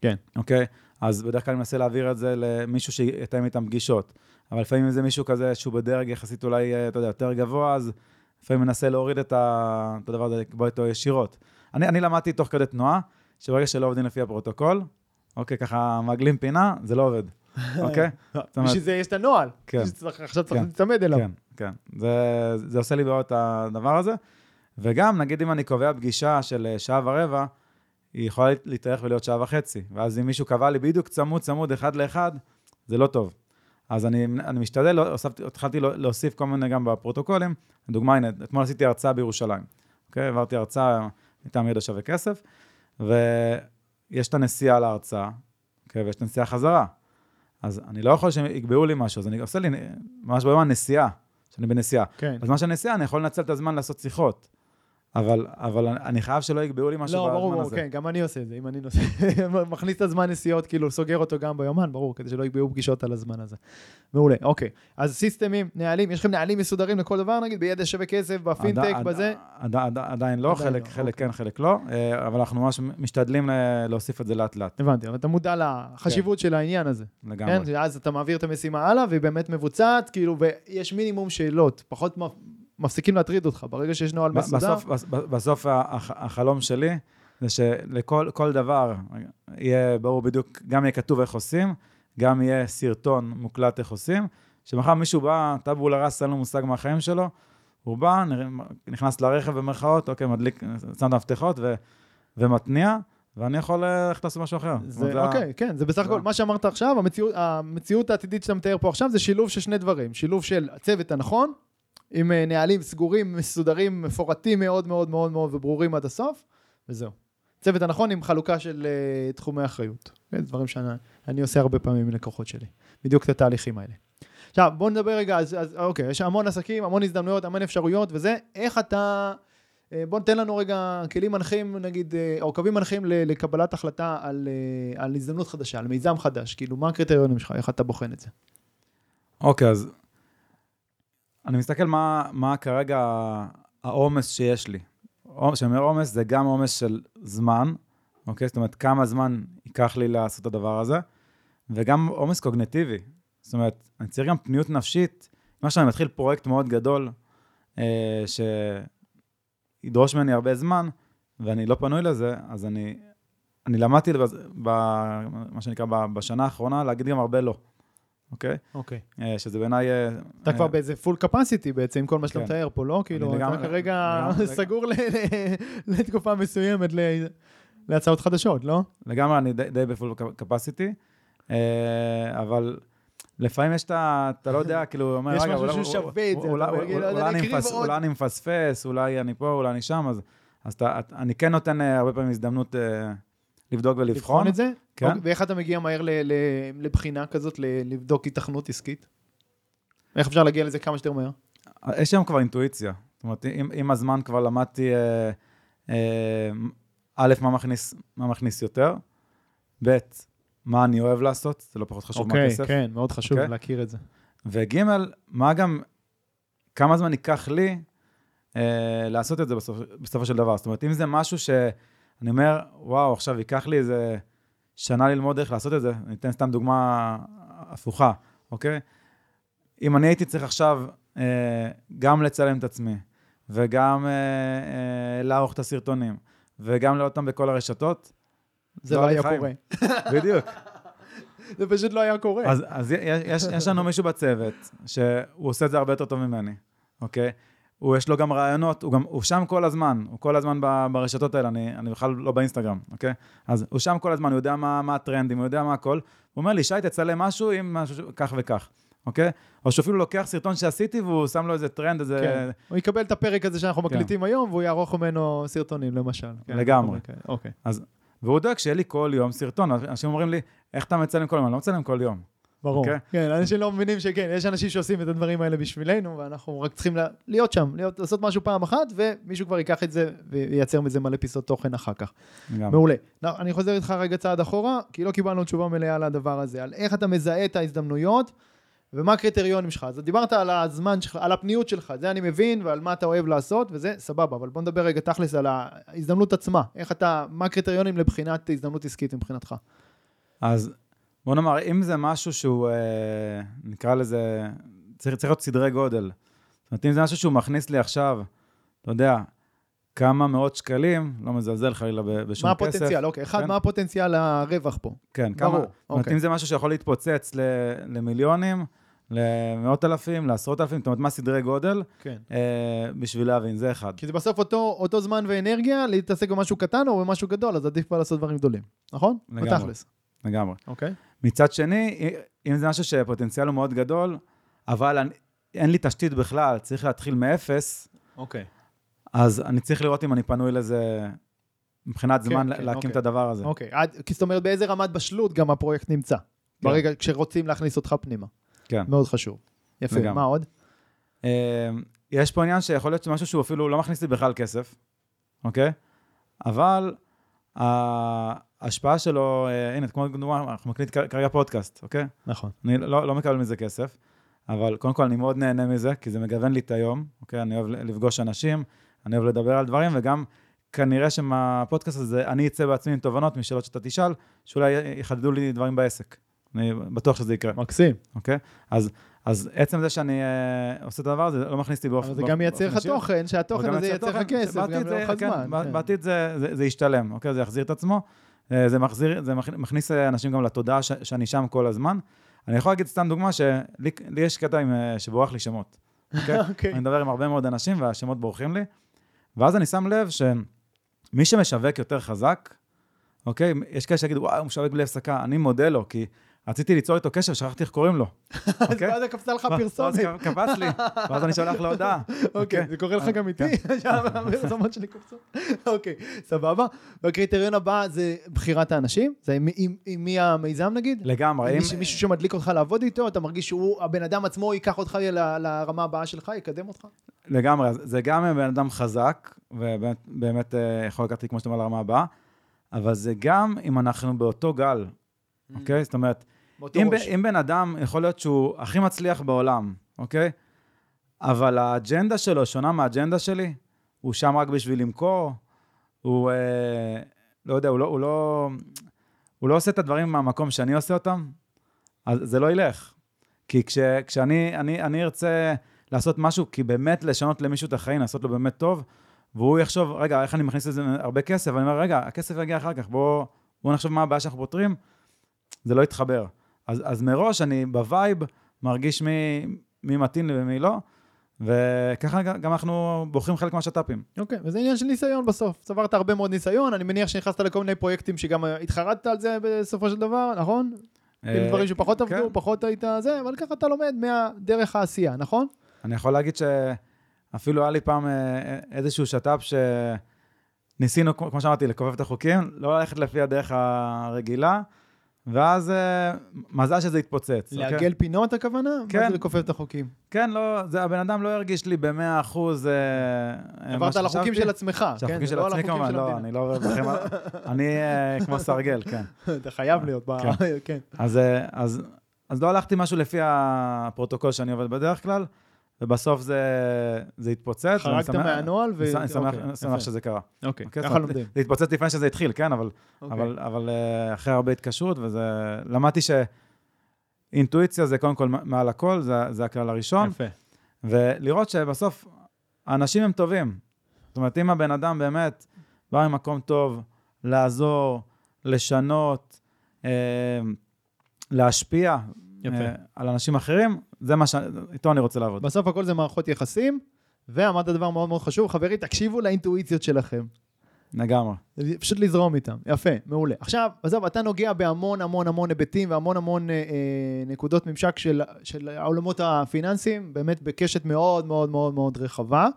כן. אוקיי? אז בדרך כלל אני מנסה להעביר את זה למישהו שיתאם איתם פגישות. אבל לפעמים זה מישהו כזה שהוא בדרג יחסית אולי, אה, אתה יודע, יותר גבוה, אז לפעמים מנסה להוריד את, ה... את הדבר הזה, לקבוע איתו ישירות. אני, אני למדתי תוך כדי תנועה, שברגע שלא עובדים לפי הפרוטוקול, אוקיי, ככה מעגלים פינה, זה לא עובד, אוקיי? בשביל זה יש את הנוהל. כן. עכשיו צריך כן. להצמד אליו. כן, כן. זה, זה עושה לי את הדבר הזה. וגם, נגיד אם אני קובע פגישה של אה, שעה ורבע, היא יכולה להתארך ולהיות שעה וחצי. ואז אם מישהו קבע לי בדיוק צמוד צמוד אחד לאחד, זה לא טוב. אז אני, אני משתדל, הוספתי, התחלתי להוסיף כל מיני גם בפרוטוקולים. לדוגמה, הנה, אתמול עשיתי הרצאה בירושלים. אוקיי? העברתי הרצאה מטעם ידע שווה כסף, ויש את הנסיעה להרצאה, אוקיי? ויש את הנסיעה חזרה. אז אני לא יכול שהם יקבעו לי משהו, אז אני עושה לי ממש ביום הנסיעה, שאני בנסיעה. כן. אז מה שהנסיעה, אני יכול לנצל את הזמן לעשות שיחות. אבל, אבל אני חייב שלא יקבעו לי משהו לא, בזמן ברור, ברור, הזה. כן, גם אני עושה את זה, אם אני נוסע, מכניס את הזמן נסיעות, כאילו סוגר אותו גם ביומן, ברור, כדי שלא יקבעו פגישות על הזמן הזה. מעולה, אוקיי. אז סיסטמים, נהלים, יש לכם נהלים מסודרים לכל דבר, נגיד, בידע שווה כסף, בפינטק, עד- בזה? עד- עד- עדיין לא, עדיין חלק, לא, חלק אוקיי. כן, חלק לא, אה, אבל אנחנו ממש משתדלים ל- להוסיף את זה לאט לאט, הבנתי, אבל אתה מודע לחשיבות של העניין הזה. לגמרי. כן, ואז אתה מעביר את המשימה הלאה, והיא באמת מבוצעת, כאילו, ויש מינימום שאלות, פחות מפסיקים להטריד אותך. ברגע שיש נוהל מסודר, בסוף, בס- בסוף החלום שלי זה שלכל כל דבר יהיה ברור בדיוק, גם יהיה כתוב איך עושים, גם יהיה סרטון מוקלט איך עושים, שמחר מישהו בא, טאבולה ראסה, אין לו מושג מהחיים שלו, הוא בא, נכנס לרכב במרכאות, אוקיי, מדליק, שם את המפתחות ו- ומתניע, ואני יכול אה, ללכת לעשות משהו אחר. זה, ה- אוקיי, כן, זה בסך זה הכל, מה שאמרת עכשיו, המציאות, המציאות העתידית שאתה מתאר פה עכשיו, זה שילוב של שני דברים. שילוב של הצוות הנכון, עם אה, נהלים סגורים, מסודרים, מפורטים מאוד מאוד מאוד מאוד וברורים עד הסוף, וזהו. הצוות הנכון עם חלוקה של אה, תחומי אחריות. דברים שאני אני עושה הרבה פעמים עם לקוחות שלי. בדיוק את התהליכים האלה. עכשיו, בוא נדבר רגע, אז, אז אוקיי, יש המון עסקים, המון הזדמנויות, המון אפשרויות, וזה, איך אתה... אה, בוא ניתן לנו רגע כלים מנחים, נגיד, או קווים מנחים לקבלת החלטה על, על הזדמנות חדשה, על מיזם חדש. כאילו, מה הקריטריונים שלך, איך אתה בוחן את זה? אוקיי, אז אני מסתכל מה, מה כרגע העומס שיש לי. כשאני אומר עומס, זה גם עומס של זמן, אוקיי? זאת אומרת, כמה זמן ייקח לי לעשות את הדבר הזה, וגם עומס קוגנטיבי. זאת אומרת, אני צריך גם פניות נפשית. מה שאני מתחיל פרויקט מאוד גדול, אה, שידרוש ממני הרבה זמן, ואני לא פנוי לזה, אז אני, אני למדתי, בז- ב, מה שנקרא, בשנה האחרונה, להגיד גם הרבה לא, אוקיי? אוקיי. אה, שזה בעיניי... אה, אתה אה, כבר באיזה פול קפסיטי בעצם, עם כל מה שאתה כן. מתאר פה, לא? כאילו, אתה כרגע סגור לתקופה מסוימת להצעות חדשות, לא? לגמרי, אני די, בפול קפסיטי, אבל לפעמים יש את ה... אתה לא יודע, כאילו, אומר, רגע, אולי- אני מפספס, אולי אני פה, אולי אני שם, אז אני כן נותן אה, הרבה פעמים הזדמנות אה, לבדוק ולבחון. לבחון את זה? כן. אוקיי, ואיך אתה מגיע מהר ל- ל- לבחינה כזאת, ל- לבדוק היתכנות עסקית? איך אפשר להגיע לזה כמה שיותר מהר? יש שם כבר אינטואיציה. זאת אומרת, עם, עם הזמן כבר למדתי, אה, אה, א', מה מכניס, מה מכניס יותר, ב', מה אני אוהב לעשות, זה לא פחות חשוב אוקיי, מהכסף. כן, מאוד חשוב אוקיי? להכיר את זה. וג', מה גם, כמה זמן ייקח לי אה, לעשות את זה בסופ, בסופו של דבר. זאת אומרת, אם זה משהו שאני אומר, וואו, עכשיו ייקח לי איזה שנה ללמוד איך לעשות את זה, אני אתן סתם דוגמה הפוכה, אוקיי? אם אני הייתי צריך עכשיו אה, גם לצלם את עצמי, וגם אה, אה, לערוך את הסרטונים, וגם לעלות אותם בכל הרשתות, זה לא לא היה חיים. קורה. בדיוק. זה פשוט לא היה קורה. אז, אז יש, יש, יש לנו מישהו בצוות שהוא עושה את זה הרבה יותר טוב ממני, אוקיי? הוא, יש לו גם רעיונות, הוא, גם, הוא שם כל הזמן, הוא כל הזמן ב- ברשתות האלה, אני, אני בכלל לא באינסטגרם, אוקיי? אז הוא שם כל הזמן, הוא יודע מה, מה הטרנדים, הוא יודע מה הכל. הוא אומר לי, שי, תצלם משהו עם משהו, כך וכך, אוקיי? או שהוא אפילו לוקח סרטון שעשיתי והוא שם לו איזה טרנד, איזה... כן. הוא יקבל את הפרק הזה שאנחנו כן. מקליטים היום, והוא יערוך ממנו סרטונים, למשל. כן, לגמרי. כן, אוקיי. והוא דואג שיהיה לי כל יום סרטון. אנשים אומרים לי, איך אתה מצלם כל יום? אני לא מצלם כל יום. ברור. אוקיי? כן, אנשים לא מבינים שכן, יש אנשים שעושים את הדברים האלה בשבילנו, ואנחנו רק צריכים לה- להיות שם, להיות- לעשות משהו פעם אחת, ומישהו כבר ייקח את זה וייצר מזה מלא פיסות תוכן אחר כך. לגמרי. מעולה. אני חוזר איתך רגע צעד אחורה, כי לא קיבלנו תשובה מלאה על הדבר הזה, על איך אתה מזהה את ההזדמנויות, ומה הקריטריונים שלך. אז דיברת על הזמן שלך, על הפניות שלך, זה אני מבין, ועל מה אתה אוהב לעשות, וזה סבבה, אבל בוא נדבר רגע תכלס על ההזדמנות עצמה. איך אתה, מה הקריטריונים לבחינת הזדמנות עסקית מבחינתך? אז בוא נאמר, אם זה משהו שהוא, אה, נקרא לזה, צריך, צריך להיות סדרי גודל. זאת אומרת, אם זה משהו שהוא מכניס לי עכשיו, אתה יודע, כמה מאות שקלים, לא מזלזל חלילה בשום מה כסף. הפוטנציאל? אוקיי, אחד, כן. מה הפוטנציאל הרווח פה? כן, ברור, כמה, זאת אומרת, אוקיי. אם זה משהו שיכול להתפוצץ ל, למיליונים, למאות אלפים, לעשרות אלפים, זאת אומרת, מה סדרי גודל, כן. אה, בשביל להבין, זה אחד. כי זה בסוף אותו, אותו זמן ואנרגיה להתעסק במשהו קטן או במשהו גדול, אז עדיף כבר לעשות דברים גדולים, נכון? לגמרי. בתכלס. לגמרי. אוקיי. מצד שני, אם זה משהו שפוטנציאל הוא מאוד גדול, אבל אני, אין לי תשתית בכלל, צריך להתחיל מאפס, אוקיי. אז אני צריך לראות אם אני פנוי לזה מבחינת כן, זמן כן, להקים אוקיי. את הדבר הזה. אוקיי. כי זאת אומרת, באיזה רמת בשלות גם הפרויקט נמצא. ברגע, כשרוצים להכניס אותך פנימה. כן. מאוד חשוב. יפה, לגמרי. מה עוד? אה, יש פה עניין שיכול להיות שמשהו שהוא אפילו לא מכניס לי בכלל כסף, אוקיי? אבל ההשפעה שלו, אה, הנה, כמו דוגמה, אנחנו מקליט כרגע פודקאסט, אוקיי? נכון. אני לא, לא מקבל מזה כסף, אבל קודם כל אני מאוד נהנה מזה, כי זה מגוון לי את היום, אוקיי? אני אוהב לפגוש אנשים, אני אוהב לדבר על דברים, וגם כנראה שמהפודקאסט הזה אני אצא בעצמי עם תובנות משאלות שאתה תשאל, שאולי יחדדו לי דברים בעסק. אני בטוח שזה יקרה. מקסים. אוקיי? אז, אז עצם זה שאני uh, עושה את הדבר הזה, לא מכניס אותי באופן... אבל זה גם מייצר לך תוכן, שהתוכן הזה ייצר לך כסף, גם לאורך כן, הזמן. כן. בעתיד זה ישתלם, אוקיי? זה יחזיר את עצמו. אה, זה, מחזיר, זה מכניס אנשים גם לתודעה ש, שאני שם כל הזמן. אני יכול להגיד סתם דוגמה, שלי יש קטע עם, אה, שבורח לי שמות. אוקיי? okay. אני מדבר עם הרבה מאוד אנשים והשמות בורחים לי. ואז אני שם לב שמי שמשווק יותר חזק, אוקיי? יש כאלה שיגידו, וואו, הוא משווק בלי הפסקה. אני מודה לו, כי רציתי ליצור איתו קשר, שכחתי איך קוראים לו. אז אוקיי? ואז קפצה לך פרסומת. אז קפץ לי, ואז אני שולח לו הודעה. אוקיי, אוקיי, זה קורה לך גם איתי, הפרסומות שלי קופצות. אוקיי, סבבה. והקריטריון הבא זה בחירת האנשים? זה עם מי המיזם נגיד? לגמרי. מישהו שמדליק אותך לעבוד איתו, אתה מרגיש שהוא, הבן אדם עצמו ייקח אותך לרמה הבאה שלך, יקדם אותך? לגמרי, זה גם בן אדם חזק, ובאמת אה, יכול לקחת לי, כמו שאתה אומר, לרמה הבאה, אבל זה גם אם אנחנו באותו גל, אוקיי? זאת אומרת, אם, ב, אם בן אדם, יכול להיות שהוא הכי מצליח בעולם, אוקיי? אבל האג'נדה שלו שונה מהאג'נדה שלי, הוא שם רק בשביל למכור, הוא, אה, לא יודע, הוא לא, הוא, לא, הוא לא עושה את הדברים מהמקום שאני עושה אותם, אז זה לא ילך. כי כש, כשאני אני, אני ארצה לעשות משהו, כי באמת לשנות למישהו את החיים, לעשות לו באמת טוב, והוא יחשוב, רגע, איך אני מכניס לזה הרבה כסף? ואני אומר, רגע, הכסף יגיע אחר כך, בואו בוא נחשוב מה הבעיה שאנחנו פותרים. זה לא יתחבר. אז, אז מראש אני ב vibe מרגיש מי, מי מתאים לי ומי לא, וככה גם אנחנו בוחרים חלק מהשת"פים. אוקיי, okay, וזה עניין של ניסיון בסוף. צברת הרבה מאוד ניסיון, אני מניח שנכנסת לכל מיני פרויקטים שגם התחרטת על זה בסופו של דבר, נכון? כאילו דברים שפחות עבדו, כן. פחות היית זה, אבל ככה אתה לומד מהדרך העשייה, נכון? אני יכול להגיד שאפילו היה לי פעם אה, איזשהו שת"פ שניסינו, כמו שאמרתי, לכופף את החוקים, לא ללכת לפי הדרך הרגילה. ואז אה, מזל שזה התפוצץ. אוקיי? לעגל okay? פינות הכוונה? כן. מה זה לכופף את החוקים? כן, לא, זה, הבן אדם לא הרגיש לי במאה אחוז... אה, עברת על החוקים של עצמך, כן? החוקים של לא כמובן, לא, אני לא עובד בכם, אני אה, כמו סרגל, כן. אתה חייב להיות, כן. כן. אז, אז לא הלכתי משהו לפי הפרוטוקול שאני עובד בדרך כלל. ובסוף זה, זה התפוצץ. חרגת מהנוהל ו... אני שמח, אוקיי, שמח שזה קרה. אוקיי, אוקיי ככה לומדים. זה התפוצץ לפני שזה התחיל, כן, אבל, אוקיי. אבל, אבל אה, אחרי הרבה התקשרות, וזה... למדתי שאינטואיציה זה קודם כל מעל הכל, זה, זה הכלל הראשון. יפה. ולראות שבסוף האנשים הם טובים. זאת אומרת, אם הבן אדם באמת בא ממקום טוב, לעזור, לשנות, אה, להשפיע, יפה. אה, על אנשים אחרים, זה מה ש... איתו אני רוצה לעבוד. בסוף הכל זה מערכות יחסים, ואמרת דבר מאוד מאוד חשוב, חברים, תקשיבו לאינטואיציות שלכם. לגמרי. פשוט לזרום איתם. יפה, מעולה. עכשיו, עזוב, אתה נוגע בהמון המון המון היבטים והמון המון אה, אה נקודות ממשק של, של העולמות הפיננסיים, באמת בקשת מאוד מאוד מאוד מאוד רחבה,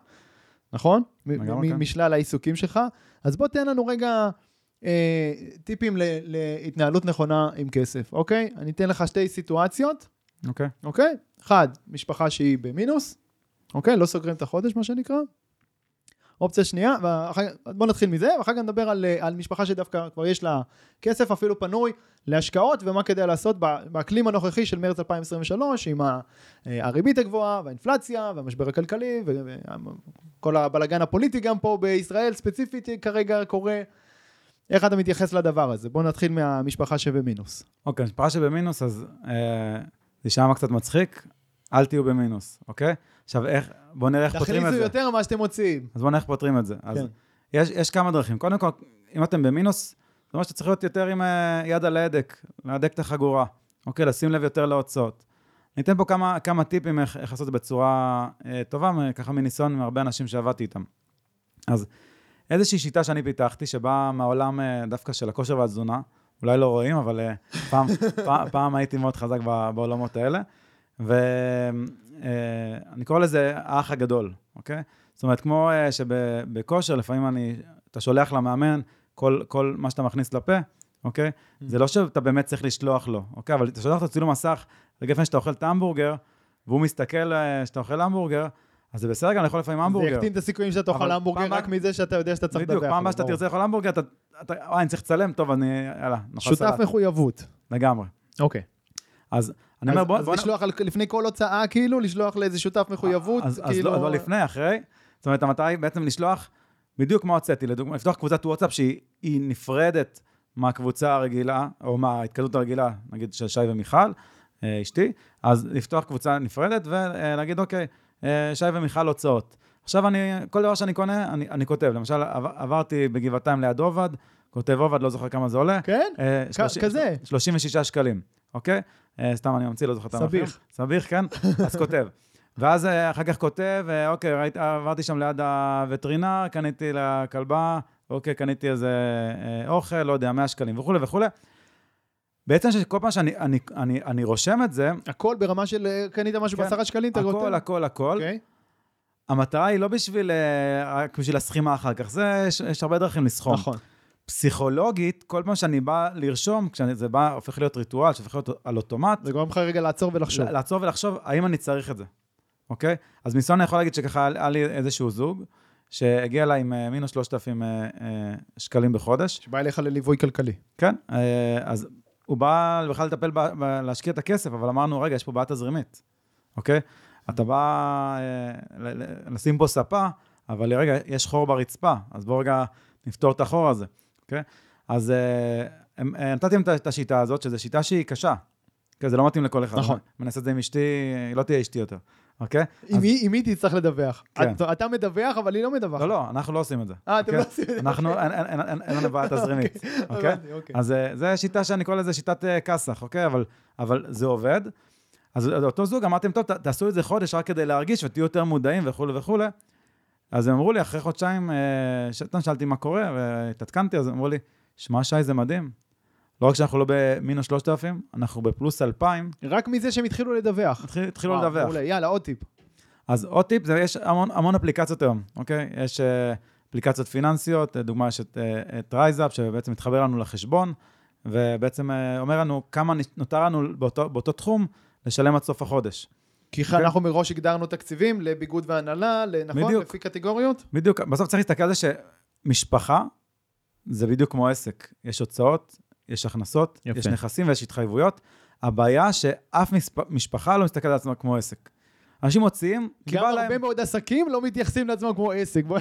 נכון? לגמרי, כן. משלל העיסוקים שלך. אז בוא תן לנו רגע אה, טיפים ל, להתנהלות נכונה עם כסף, אוקיי? אני אתן לך שתי סיטואציות. אוקיי. אוקיי? אחד, משפחה שהיא במינוס, אוקיי? לא סוגרים את החודש, מה שנקרא. אופציה שנייה, ואחר, בוא נתחיל מזה, ואחר כך נדבר על, על משפחה שדווקא כבר יש לה כסף אפילו פנוי להשקעות, ומה כדאי לעשות באקלים הנוכחי של מרץ 2023, עם אה, הריבית הגבוהה, והאינפלציה, והמשבר הכלכלי, וכל הבלגן הפוליטי גם פה בישראל ספציפית כרגע קורה. איך אתה מתייחס לדבר הזה? בוא נתחיל מהמשפחה שבמינוס. אוקיי, okay, משפחה שבמינוס, אז אה, זה שם קצת מצחיק, אל תהיו במינוס, אוקיי? עכשיו, איך, בואו נראה איך פותרים את זה. תכניסו יותר ממה שאתם מוציאים. אז בואו נראה איך פותרים את זה. כן. אז יש, יש כמה דרכים. קודם כל, אם אתם במינוס, זאת אומרת שאתה צריך להיות יותר עם אה, יד על ההדק, להדק את החגורה, אוקיי? לשים לב יותר להוצאות. אני אתן פה כמה, כמה טיפים איך, איך לעשות את זה בצורה אה, טובה, ככה מניסיון מהרבה אנשים שעבדתי איתם. אז איזושהי שיטה שאני פיתחתי, שבאה מהעולם אה, דווקא של הכושר והתזונה, אולי לא רואים, אבל אה, פעם, פעם, פעם הייתי מאוד חזק בעולמות האלה, ואני אה, קורא לזה האח הגדול, אוקיי? זאת אומרת, כמו שבכושר, לפעמים אני, אתה שולח למאמן כל, כל מה שאתה מכניס לפה, אוקיי? Mm. זה לא שאתה באמת צריך לשלוח לו, אוקיי? אבל אתה שולח לו צילום מסך רגע לפני שאתה אוכל את ההמבורגר, והוא מסתכל שאתה אוכל המבורגר, אז זה בסדר, גם לאכול לפעמים זה המבורגר. יקטין את הסיכויים שאתה תאכל אבל המבורגר רק מזה שאתה יודע שאתה צריך לדווח. בדיוק, פעם הבאה שאתה. תרצה לאכול המבורגר, אתה, אתה, וואי, אני צריך לצלם, טוב, אני, יאללה, נאכל שותף סלט. מחויבות. לגמרי. אוקיי. אז אני אומר, בוא, אז לשלוח על, לפני כל הוצאה, כאילו, לשלוח לאיזה שותף מחויבות, אז, אז כאילו... לא, לפני, אחרי. זאת אומרת, המטרה היא בעצם לשלוח, בדיוק כמו הוצאתי, לדוגמה, לפתוח קבוצת וואטסאפ שהיא היא נפרדת מהקבוצה הרגילה, או מההתקדמות הרגילה, נגיד של שי ומיכל, אה, אשתי, אז לפתוח קבוצה נפרדת ולהגיד, אוקיי, אה, שי ומיכל הוצאות. עכשיו אני, כל דבר שאני קונה, אני, אני כותב. למשל, עבר, עברתי בגבעתיים ליד עובד, כותב עובד, לא זוכר כמה זה עולה. כן? אה, כ- שלושים- כזה. 36 שקלים, אוקיי? אה, סתם אני ממציא, לא זוכר את המחיר. סביח. סביח, כן? אז כותב. ואז אה, אחר כך כותב, אה, אוקיי, ראית, עברתי שם ליד הווטרינר, קניתי לכלבה, אוקיי, קניתי איזה אה, אוכל, לא יודע, 100 שקלים וכולי וכולי. בעצם שכל פעם שאני אני, אני, אני רושם את זה, הכל ברמה של אה, קנית משהו כן. בעשרה שקלים, אתה הכל, כותב? הכל, הכל, אוקיי. המטרה היא לא בשביל, אה, רק בשביל הסכימה אחר כך, זה, יש, יש הרבה דרכים לסכום. נכון. פסיכולוגית, כל פעם שאני בא לרשום, כשזה בא, הופך להיות ריטואל, שהופך להיות על אוטומט, זה גורם לך רגע לעצור ולחשוב. לעצור ולחשוב, האם אני צריך את זה, אוקיי? אז מניסיון אני יכול להגיד שככה היה לי איזשהו זוג, שהגיע אליי עם אה, מינוס 3,000 אה, אה, שקלים בחודש, שבא אליך לליווי כלכלי. כן? אה, אז הוא בא בכלל לטפל, ב, ב, להשקיע את הכסף, אבל אמרנו, רגע, יש פה בעיה תזרימית, אוקיי? אתה בא אה, לשים פה ספה, אבל רגע, יש חור ברצפה, אז בוא רגע נפתור את החור הזה, אוקיי? אז אה, אה, את- את השיטה הזאת, שזו שיטה שהיא קשה. כן, זה לא מתאים לכל אחד. נכון. אני מנסה את זה עם אשתי, היא לא תהיה אשתי יותר, אוקיי? עם מי- תצטרך לדווח? כן. אתה- מדווח, אבל היא לא מדווחת. לא, לא, אנחנו לא עושים את זה. אה, אתם אוקיי? לא עושים את זה. אנחנו, אין- לנו בעיה תזרימית, אוקיי? אוקיי. אז אה, זו שיטה שאני קורא לזה שיטת אה, כסח, אוקיי? אבל, זה עובד. אז אותו זוג, אמרתם, טוב, תעשו את זה חודש רק כדי להרגיש ותהיו יותר מודעים וכולי וכולי. אז הם אמרו לי, אחרי חודשיים, אה, שטן, שאלתי מה קורה, והתעדכנתי, אז אמרו לי, שמע, שי, זה מדהים. לא רק שאנחנו לא במינוס 3,000, אנחנו בפלוס 2,000, רק מזה שהם התחילו לדווח. התחיל- התחילו וואו, לדווח. מעולה. יאללה, עוד טיפ. אז עוד טיפ, זה יש המון, המון אפליקציות היום, אוקיי? יש אה, אפליקציות פיננסיות, לדוגמה יש את, אה, את RiseUp, שבעצם מתחבר לנו לחשבון, ובעצם אה, אומר לנו כמה נותר לנו באותו, באותו תחום לשלם עד סוף החודש. כי אוקיי. אנחנו מראש הגדרנו תקציבים לביגוד והנעלה, נכון? בדיוק. לפי קטגוריות? בדיוק, בסוף צריך להסתכל על זה שמשפחה זה בדיוק כמו עסק. יש הוצאות, יש הכנסות, יפה. יש נכסים ויש התחייבויות. הבעיה שאף. משפחה לא מסתכלת על עצמה כמו עסק. אנשים מוציאים, כי גם בא הרבה להם... מאוד עסקים לא מתייחסים לעצמם כמו עסק. בואו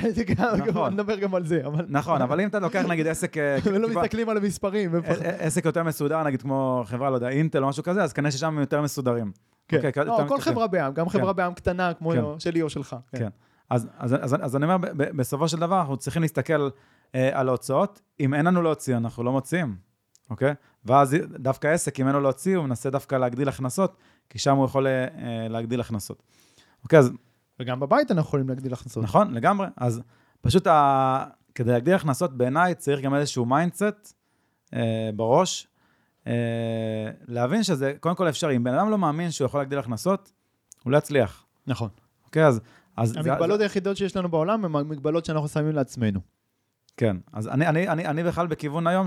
נכון. נדבר גם על זה. אבל- נכון, אבל אם אתה לוקח נגיד עסק... אה, ולא טיפה- מסתכלים על המספרים. ע- ע- עסק יותר מסודר, נגיד כמו חברה, לא יודע, אינטל או משהו כזה, אז כנראה ששם הם יותר מסודרים. כן. אוקיי, לא, כל. חברה בעם, גם חברה בעם קטנה כמו כן. שלי או שלך. כן. אז, אז, אז, אז אני אומר, ב- ב- בסופו של דבר, אנחנו צריכים להסתכל אה, על ההוצאות. אם אין לנו להוציא, אנחנו לא מוציאים, אוקיי? ואז דווקא עסק, אם אין לו להוציא, הוא מנסה דווקא להגדיל הכנסות, כי שם הוא יכול אה, להגדיל הכנסות. אוקיי, אז וגם בבית אנחנו יכולים להגדיל הכנסות. נכון, לגמרי. אז פשוט ה... כדי להגדיל הכנסות, בעיניי צריך גם איזשהו mindset אה, בראש, אה, להבין שזה קודם כל אפשרי. אם בן אדם לא מאמין שהוא יכול להגדיל הכנסות, הוא לא יצליח. נכון. אוקיי, אז... אז זה- המגבלות היחידות שיש לנו בעולם הן המגבלות שאנחנו שמים לעצמנו. כן, אז אני, אני, אני, אני בכלל בכיוון היום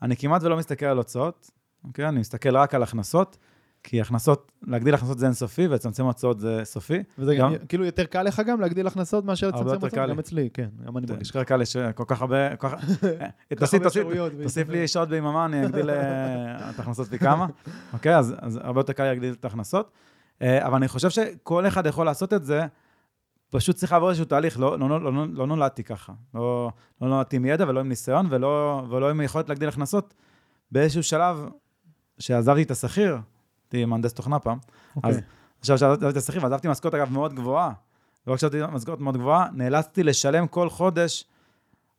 שאני כמעט ולא מסתכל על הוצאות, אוקיי? אני מסתכל רק על הכנסות, כי הכנסות, להגדיל הכנסות זה אינסופי, ולצמצם הוצאות זה סופי. וזה גם- כאילו יותר קל לך גם להגדיל הכנסות מאשר לצמצם קל לי. גם אצלי, כן, גם אני מרגיש. יש לך כאלה יש כל כך הרבה, כל כך... כך תוסיף, תוסיף, תוסיף. לי שעות ביממה, אני אגדיל אה, את ההכנסות פי כמה, אוקיי? אז, אז הרבה יותר קל להגדיל את ההכנסות. אה, אבל אני חושב שכל אחד יכול לעשות את זה, פשוט צריך לעבור איזשהו תהליך, לא, לא, לא, לא, לא נולדתי ככה. לא, לא נולדתי עם ידע ולא עם ניסיון ולא, ולא עם יכולת להגדיל הכנסות. באיזשהו שלב, שעזבתי את השכיר, הייתי מהנדס תוכנה פעם, אוקיי. אז עכשיו שעזבתי את השכיר, ועזבתי משכורת אגב מאוד גבוהה, לא רק שעזבתי משכורת מאוד גבוהה, נאלצתי לשלם כל חודש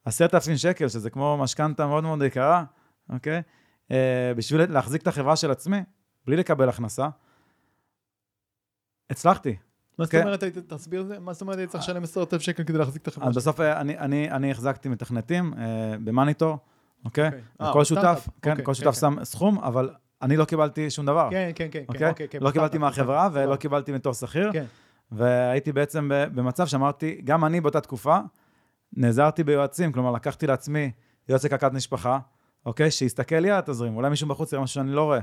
עשרת אלפים שקל, שזה כמו משכנתה מאוד מאוד יקרה, אוקיי? אה, בשביל להחזיק את החברה של עצמי, בלי לקבל הכנסה. הצלחתי. מה זאת כן. אומרת, היית- תסביר את זה? מה זאת אומרת, הייתי צריך לשלם 10,000 שקל כדי להחזיק את החברה אז שלי? בסוף אה, אני, אני, אני החזקתי מתכנתים אה, במאניטור, אוקיי? אוקיי. אה, כל. שותף, כן, אוקיי, כל כן, שותף כן. שם סכום, אבל אני לא קיבלתי שום דבר. כן, כן, כן, אוקיי? אוקיי. לא קיבלתי מהחברה ולא. קיבלתי מתור שכיר. והייתי בעצם במצב שאמרתי, גם אני באותה תקופה, נעזרתי ביועצים, כלומר, לקחתי לעצמי יועץ לכלכלת משפחה, אוקיי? שיסתכל לי על התזרים, אולי מישהו בחוץ יראה משהו שאני לא רואה.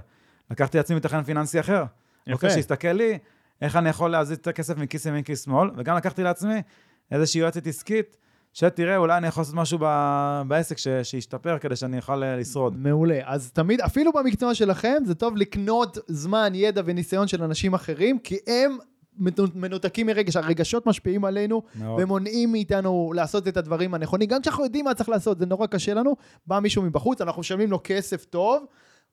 לקחתי לעצמי מתכנן פיננסי אחר, יפה. אוקיי? שיסתכל לי, איך אני יכול להזיז את הכסף מכיס ימין כיס שמאל, וגם לקחתי לעצמי איזושהי יועצת עסקית, שתראה, אולי אני יכול לעשות משהו ב- בעסק ש- שישתפר כדי שאני אוכל אה, לשרוד. מעולה. אז תמיד, אפילו במקצוע שלכם, זה טוב לקנות זמן, ידע וניסיון של אנשים אחרים, כי הם מנותקים מרגש, הרגשות משפיעים עלינו, מאוד. ומונעים מאיתנו לעשות את הדברים הנכונים. גם כשאנחנו יודעים מה צריך לעשות, זה נורא קשה לנו, בא מישהו מבחוץ, אנחנו משלמים לו כסף טוב,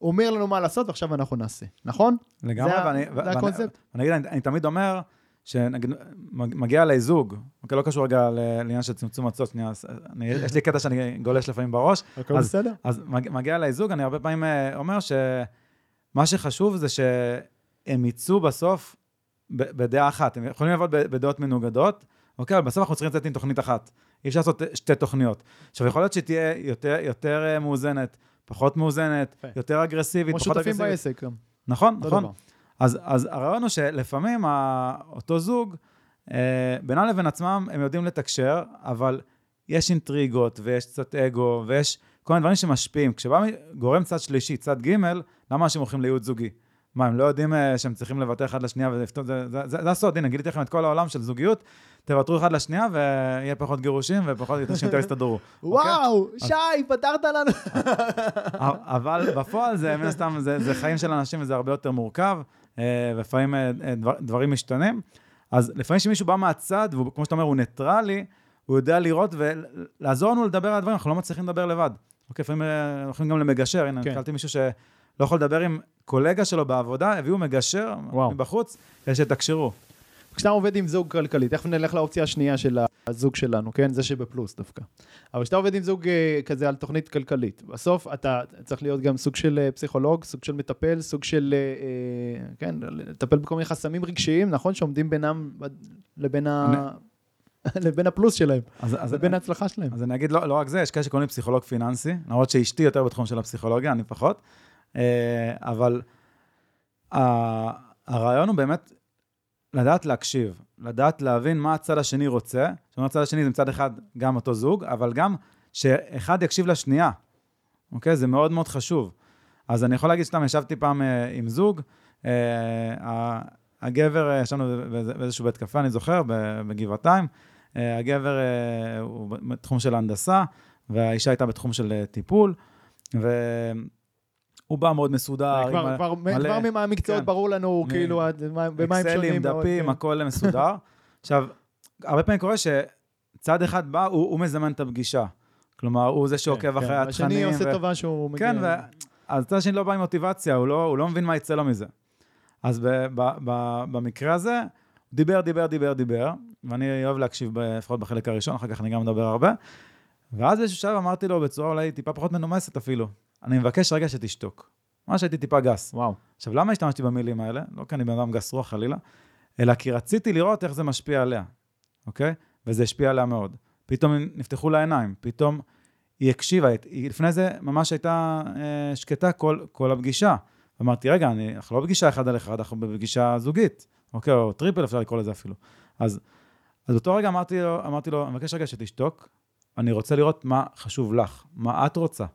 אומר לנו מה לעשות, ועכשיו אנחנו נעשה, נכון? לגמרי, זה ואני, זה ואני, הקונספט? אני, אגיד, אני, אני תמיד אומר, שנגיד, מג- מגיע אליי זוג, אוקיי, לא קשור רגע לעניין של צמצום מצות, שנייה, אני, יש לי קטע שאני גולש לפעמים בראש, הכל אז- בסדר? אז מג- מגיע אליי זוג, אני הרבה פעמים אה, אומר שמה שחשוב זה שהם יצאו בסוף בדעה אחת. הם יכולים לעבוד בדעות מנוגדות, אוקיי, אבל בסוף אנחנו צריכים לצאת עם תוכנית אחת. אי אפשר לעשות שתי תוכניות. עכשיו, יכול להיות שהיא תהיה יותר, יותר אה, מאוזנת, פחות מאוזנת, יפה. יותר אגרסיבית, כמו פחות שותפים אגרסיבית. בעסק גם. נכון, נכון. דבר. אז, אז הרעיון הוא שלפעמים אותו זוג, אה, בינם לבין עצמם, הם יודעים לתקשר, אבל יש אינטריגות, ויש קצת אגו, ויש כל מיני דברים שמשפיעים. כשבא גורם צד שלישי, צד ג', למה אנשים הולכים לייעוץ זוגי? מה, הם לא יודעים אה, שהם צריכים לוותר אחד לשנייה ולפתור, זה, זה, זה, זה הסוד, הנה, גיליתי לכם את כל העולם של זוגיות, תוותרו אחד לשנייה ויהיה פחות גירושים ופחות אנשים יותר יסתדרו. וואו, שי, פתרת לנו. אבל בפועל זה, מן הסתם, זה, זה חיים של אנשים וזה הרבה יותר מורכב, אה, ולפעמים אה, דבר, דברים משתנים. אז לפעמים כשמישהו בא מהצד, והוא, כמו שאתה אומר, הוא ניטרלי, הוא יודע לראות ולעזור לנו לדבר על הדברים, אנחנו לא מצליחים לדבר לבד. אוקיי, לפעמים הולכים גם למגשר, הנה, כן. נתקלתי מישהו שלא יכול לדבר עם קולגה שלו בעבודה, הביאו מגשר וואו. מבחוץ, כדי שתקשרו. כשאתה עובד עם זוג כלכלי, תכף נלך לאופציה השנייה של הזוג שלנו, כן? זה שבפלוס דווקא. אבל כשאתה עובד עם זוג אה, כזה על תוכנית כלכלית, בסוף אתה צריך להיות גם סוג של אה, פסיכולוג, סוג של מטפל, סוג של, אה, כן, לטפל בכל מיני חסמים רגשיים, נכון? שעומדים בינם לבין, ה... לבין הפלוס שלהם, אז, אז, לבין ההצלחה שלהם. אז אני אגיד, לא, לא רק זה, יש כאלה שקוראים לי פסיכולוג פיננסי, למרות שאשתי יותר בתחום של הפסיכולוגיה, אני פחות. אה, אבל הרעיון הוא באמת לדעת להקשיב, לדעת להבין מה הצד השני רוצה. זאת אומרת, הצד השני זה מצד אחד גם אותו זוג, אבל גם שאחד יקשיב לשנייה, אוקיי? זה מאוד מאוד חשוב. אז אני יכול להגיד סתם, ישבתי פעם אה, עם זוג, אה, הגבר, אה, ישבנו באיזשהו בית קפה, אני זוכר, בגבעתיים. הגבר הוא בתחום של הנדסה, והאישה הייתה בתחום של טיפול, והוא בא מאוד מסודר. כבר, כבר, מלא- כבר ממה המקצועות כן. ברור לנו, מ- כאילו, במה הם שונים. אקסלים, מאוד, דפים, כן. הכל מסודר. עכשיו, הרבה פעמים קורה שצד אחד בא, הוא, הוא מזמן את הפגישה. כלומר, הוא זה שעוקב כן, אחרי כן. התכנים. השני עושה ו- טובה שהוא מגיע. כן, ו... אז הצד השני לא בא עם מוטיבציה, הוא לא, הוא לא מבין מה יצא לו מזה. אז ב, ב, ב, במקרה הזה, הוא דיבר, דיבר, דיבר, דיבר, ואני אוהב להקשיב, לפחות בחלק הראשון, אחר כך אני גם מדבר הרבה. ואז באיזשהו שלב אמרתי לו בצורה אולי טיפה פחות מנומסת אפילו, אני מבקש רגע שתשתוק. ממש הייתי טיפה גס. וואו. עכשיו, למה השתמשתי במילים האלה? לא כי אני בן אדם גס רוח חלילה, אלא כי רציתי לראות איך זה משפיע עליה, אוקיי? וזה השפיע עליה מאוד. פתאום נפתחו לה עיניים, פתאום היא הקשיבה, היא לפני זה ממש הייתה אה, שקטה כל, כל הפגישה. אמרתי, רגע, אני, אנחנו לא בפגישה אחד על אחד, אנחנו בפגישה זוגית, אוקיי? או triple אפשר לקרוא לזה אפילו. אז, אז באותו רגע אמרתי לו, אמרתי לו, אני מבקש רגע שתשתוק, אני רוצה לראות מה חשוב לך, מה את רוצה,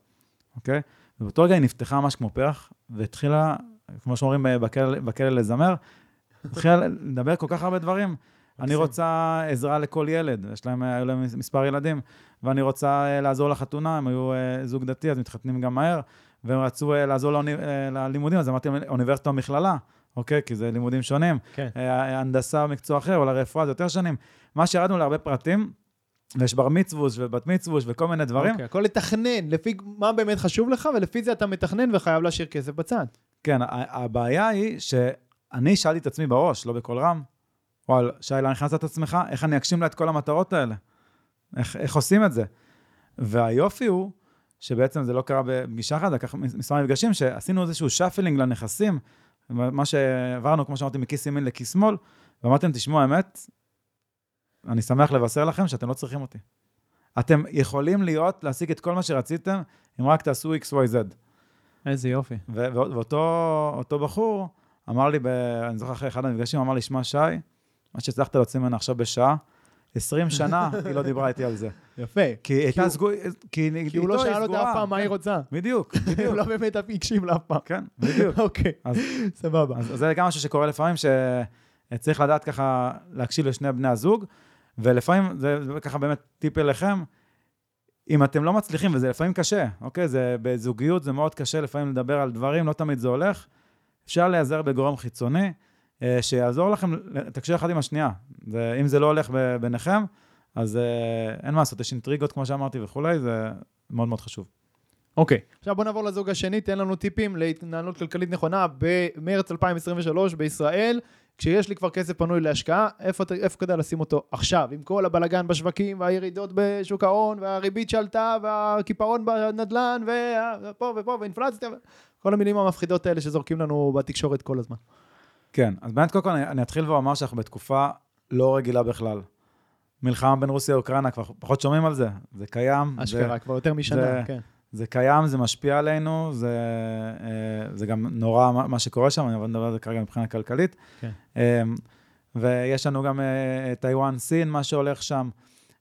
אוקיי? ובאותו רגע היא נפתחה ממש כמו פרח, והתחילה, כמו שאומרים בכלא, לזמר, התחילה לדבר כל כך הרבה דברים. אני. רוצה עזרה לכל ילד, יש להם, היו להם מספר ילדים, ואני רוצה אה, לעזור לחתונה, הם היו אה, זוג דתי, אז מתחתנים גם מהר, והם רצו אה, לעזור ללימודים, אז אמרתי אוניברסיטה או מכללה, אוקיי? כי זה לימודים שונים. כן. הנדסה מקצוע אחר, או לרפואה, זה יותר שנים. מה שירדנו להרבה פרטים, ויש בר מצווש ובת מצווש וכל מיני דברים. אוקיי, הכל לתכנן, לפי מה באמת חשוב לך, ולפי זה אתה מתכנן וחייב להשאיר כסף בצד. כן, הבעיה היא שאני שאלתי את עצמי בראש, לא בקול רם, וואלה, שי, לאן הכנסת את עצמך? איך אני אגשים לה את כל המטרות האלה? איך, איך עושים את זה? והיופי הוא, שבעצם זה לא קרה בפגישה אחת, לקח מספר מפגשים, שעשינו איזשהו shuffling לנכסים, מה שעברנו, כמו שאמרתי, מכיס ימין לכיס שמאל, ואמרתי להם, תשמעו, האמת, אני שמח לבשר לכם שאתם לא צריכים אותי. אתם יכולים להיות, להשיג את כל מה שרציתם, אם רק תעשו X, Y, Z. איזה יופי. ואותו אותו בחור אמר לי, ב, אני זוכר אחרי אחד המפגשים, אמר לי, שמע, שי, מה שהצלחת להוציא ממנה עכשיו בשעה, 20 שנה היא לא דיברה איתי על זה. יפה. כי היא הייתה הוא- סגורה, כי, כי הוא לא שאל אותה אף פעם מה היא רוצה. בדיוק, הוא בדיוק. לא באמת הקשיב לה אף פעם. כן, בדיוק. אוקיי, סבבה. אז, זה גם משהו שקורה לפעמים, ש... אה, צריך לדעת ככה להקשיב לשני בני הזוג, ולפעמים, זה, זה ככה באמת טיפ אליכם, אם אתם לא מצליחים, וזה לפעמים קשה, אוקיי? זה בזוגיות זה מאוד קשה לפעמים לדבר על דברים, לא תמיד זה הולך. אפשר להיעזר בגורם חיצוני, אה, שיעזור לכם לתקשר אחד עם השנייה. ואם זה לא הולך ביניכם, אז אה, אין מה לעשות, יש אינטריגות, כמו שאמרתי וכולי, זה מאוד מאוד חשוב. אוקיי, okay. עכשיו בוא נעבור לזוג השני, תן לנו טיפים להתנהלות כלכלית נכונה במרץ 2023 בישראל. כשיש לי כבר כסף פנוי להשקעה, איפה, איפה כדאי לשים אותו עכשיו? עם כל הבלגן בשווקים והירידות בשוק ההון והריבית שעלתה והקיפאון בנדלן ופה ופה ואינפלציה, כל המילים המפחידות האלה שזורקים לנו בתקשורת כל הזמן. כן, אז באמת קודם כל אני, אני אתחיל ואומר שאנחנו בתקופה לא רגילה בכלל. מלחמה בין רוסיה לאוקראינה, כבר פחות שומעים על זה, זה קיים. אשכרה, זה, כבר יותר משנה, זה, כן. זה קיים, זה משפיע עלינו, זה, אה, זה גם נורא מה שקורה שם, אני מדבר על זה כרגע מבחינה כלכלית. כן. אמ, ויש לנו גם אה, טיוואן סין, מה שהולך שם,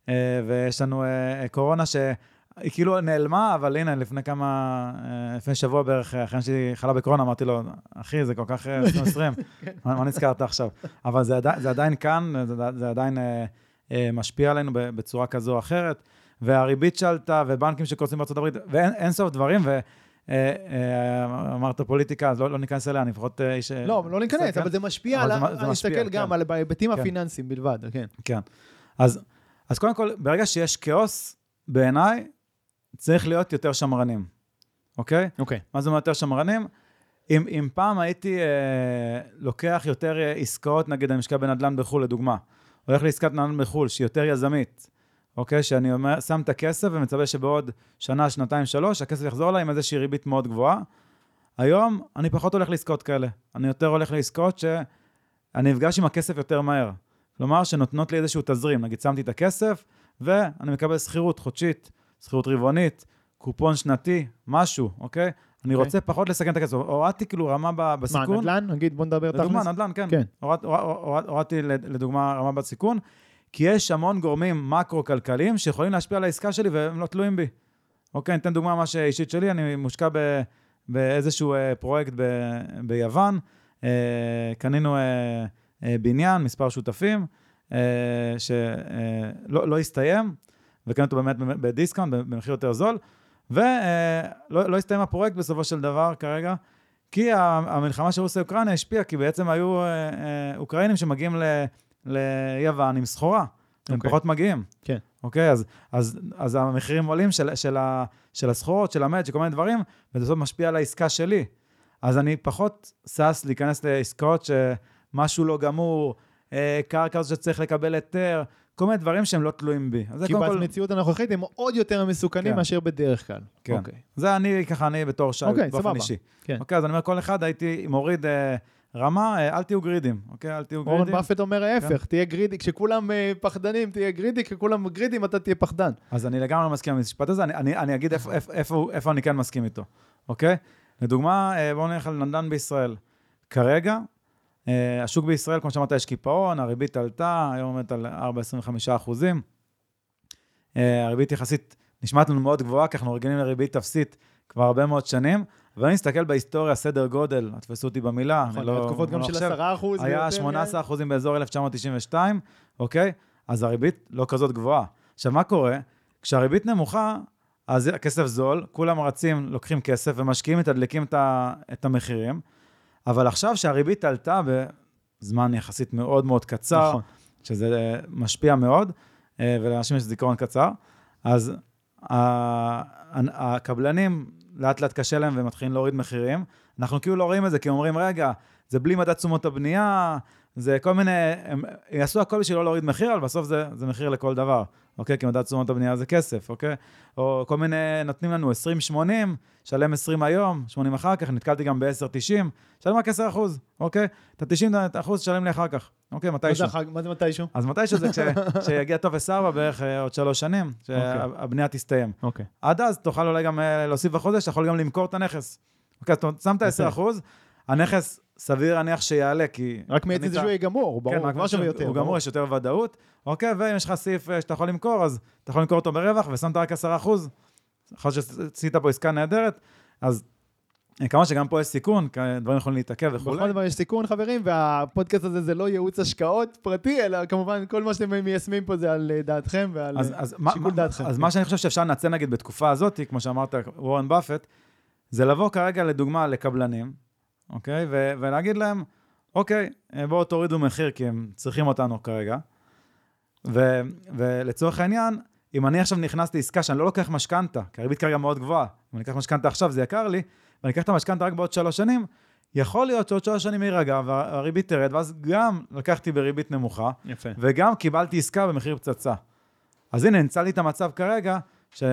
אה, ויש לנו קורונה שהיא כאילו נעלמה, אבל הנה, לפני כמה, לפני שבוע בערך, אחרי שהיא חלה בקורונה, אמרתי לו, אחי, זה כל כך 2020, כן. מה נזכרת עכשיו? אבל זה, עדיין, זה עדיין כאן, זה, זה עדיין משפיע עלינו בצורה כזו או אחרת. והריבית שעלתה, ובנקים שקורסים בארצות הברית, ואין סוף דברים, ו... אה, אה, אמרת פוליטיקה, אז לא, לא ניכנס אליה, אני לפחות אה, איש... לא, לא ניכנס, אבל זה משפיע, על, אני מסתכל גם כן. על ההיבטים כן. הפיננסיים בלבד, כן. כן. אז, אז קודם כל, ברגע שיש כאוס, בעיניי, צריך להיות יותר שמרנים, אוקיי? אוקיי. מה זה אומר יותר שמרנים? אם, אם פעם הייתי אה, לוקח יותר עסקאות, נגיד, אני משקיע בנדל"ן בחו"ל, לדוגמה, הולך לעסקת נדל"ן בחו"ל, שהיא יותר יזמית, אוקיי? שאני אומר, שם את הכסף ומצפה שבעוד שנה, שנתיים, שלוש, הכסף יחזור אליי עם איזושהי ריבית מאוד גבוהה. היום אני פחות הולך לעסקאות כאלה. אני יותר הולך לעסקאות שאני אפגש עם הכסף יותר מהר. כלומר, שנותנות לי איזשהו תזרים. נגיד, שמתי את הכסף, ואני מקבל שכירות חודשית, שכירות רבעונית, קופון שנתי, משהו, אוקיי? אני okay. אוקיי. רוצה פחות לסכן את הכסף. הורדתי כאילו רמה בסיכון. מה, נדל"ן? נגיד, בוא נדבר תכלס. לדוגמה, נדל"ן, כן. כן. הורדתי לדוגמה רמה בסיכון, כי יש המון גורמים מקרו-כלכליים שיכולים להשפיע על העסקה שלי והם לא תלויים בי. אוקיי, אני אתן דוגמה ממש אישית שלי, אני מושקע ב, באיזשהו אה, פרויקט ב, ביוון, אה, קנינו אה, בניין, מספר שותפים, שלא לא הסתיים, וקנינו אותו באמת בדיסקאונט, במחיר יותר זול, ולא לא הסתיים הפרויקט בסופו של דבר כרגע, כי המלחמה של רוסיה-אוקראינה השפיעה, כי בעצם היו אוקראינים שמגיעים. ליוון עם סחורה. הם okay. אוקיי. פחות מגיעים. כן. אוקיי? אז, אז, אז המחירים עולים של, של, ה, של הסחורות, של המד, של כל מיני דברים, וזה בסוף משפיע על העסקה שלי. אז אני פחות שש להיכנס לעסקאות שמשהו לא גמור, אה, קרקע שצריך לקבל היתר, כל מיני דברים שהם לא תלויים בי. כי במציאות כל... הנוכחית הם עוד יותר מסוכנים כן. מאשר בדרך כלל. כן. אוקיי. זה אני, ככה, אני בתור שי, אוקיי, באופן סבבה. אישי. כן. אוקיי, אז אני אומר, כל אחד הייתי מוריד... אה, רמה, אה, אל תהיו גרידים, אוקיי? אל תהיו גרידים. אורן באפט אומר ההפך, כן. תהיה גרידי, כשכולם אה, פחדנים, תהיה גרידי, כשכולם גרידים, אתה תהיה פחדן. אז אני לגמרי מסכים עם המשפט הזה, אני, אני, אני אגיד איפה, איפה, איפה, איפה אני כן מסכים איתו, אוקיי? לדוגמה, אה, בואו נלך על נדל"ן בישראל. כרגע, השוק בישראל, כמו שאמרת, יש קיפאון, הריבית עלתה, היום עומדת על 4.25 אחוזים. הריבית יחסית נשמעת לנו מאוד גבוהה, כי אנחנו רגילים לריבית אפסית כבר הרבה מאוד שנים, ואני מסתכל בהיסטוריה, סדר גודל, תפסו אותי במילה, נכון, אני לא... תקופות גם לא של 10 אחוז. היה 18 כן. אחוזים באזור 1992, אוקיי? אז הריבית לא כזאת גבוהה. עכשיו, מה קורה? כשהריבית נמוכה, אז הכסף זול, כולם רצים, לוקחים כסף ומשקיעים, מתדלקים את המחירים, אבל עכשיו שהריבית עלתה בזמן יחסית מאוד מאוד קצר, נכון. שזה משפיע מאוד, אה, ולאנשים יש זיכרון קצר, אז הקבלנים לאט לאט קשה להם ומתחילים להוריד מחירים. אנחנו כאילו לא רואים את זה, כי אומרים, רגע, זה בלי מדד תשומות הבנייה, זה כל מיני, הם יעשו הכל בשביל לא להוריד מחיר, אבל בסוף זה, זה מחיר לכל דבר, אוקיי? כי מדד תשומות הבנייה זה כסף, אוקיי? או כל מיני, נותנים לנו 20-80, שלם 20 היום, 80 אחר כך, נתקלתי גם ב-10-90, שלם רק 10 אחוז, אוקיי? את ה-90 אחוז שלם לי אחר כך, אוקיי? מתישהו. מה זה מתישהו? אז מתישהו זה כשיגיע טופס 4 בערך אה, עוד שלוש שנים, שהבנייה אוקיי. תסתיים. אוקיי. עד אז תוכל אולי גם אה, להוסיף בחודש, אתה יכול גם למכור את הנכס. אוקיי, אז שמת 10 אחוז, הנכס סביר להניח שיעלה, כי... רק מעצם זה שהוא יהיה גמור, ברור, כן, מה שווה יותר. הוא גמור, יש יותר ודאות, אוקיי, ואם יש לך סעיף אה, שאתה יכול למכור, אז אתה יכול למכור אותו ברווח, ושמת רק 10 אחוז, יכול להיות שעשית פה עסקה נהדרת, אז כמובן שגם פה יש סיכון, דברים יכולים להתעכב וכולי. בכל דבר יש סיכון, חברים, והפודקאסט הזה זה לא ייעוץ השקעות פרטי, אלא כמובן כל מה שאתם מיישמים פה זה על אה, דעתכם ועל אז, אה, אז, שיקול מה- דעתכם. אז מה שאני חושב שאפשר לנצל נגיד בתקופה הזאת, כמו שאמרת, וורן באפט, זה לבוא כרגע לדוגמה לקבלנים, אוקיי? ו- ולהגיד להם, אוקיי, אה, בואו תורידו מחיר כי הם צריכים אותנו כרגע. ו- ולצורך העניין, אם אני עכשיו נכנס לעסקה שאני לא לוקח משכנתה, כי הריבית כרגע מאוד גבוהה, אם אני אקח משכנתה עכשיו זה יקר לי, ואני אקח את המשכנתה רק בעוד שלוש שנים, יכול להיות שעוד שלוש שנים יירגע והריבית תרד, ואז גם לקחתי בריבית נמוכה, יפה. וגם קיבלתי עסקה במחיר פצצה. אז הנה, ניצלתי את המצב כרגע, ש...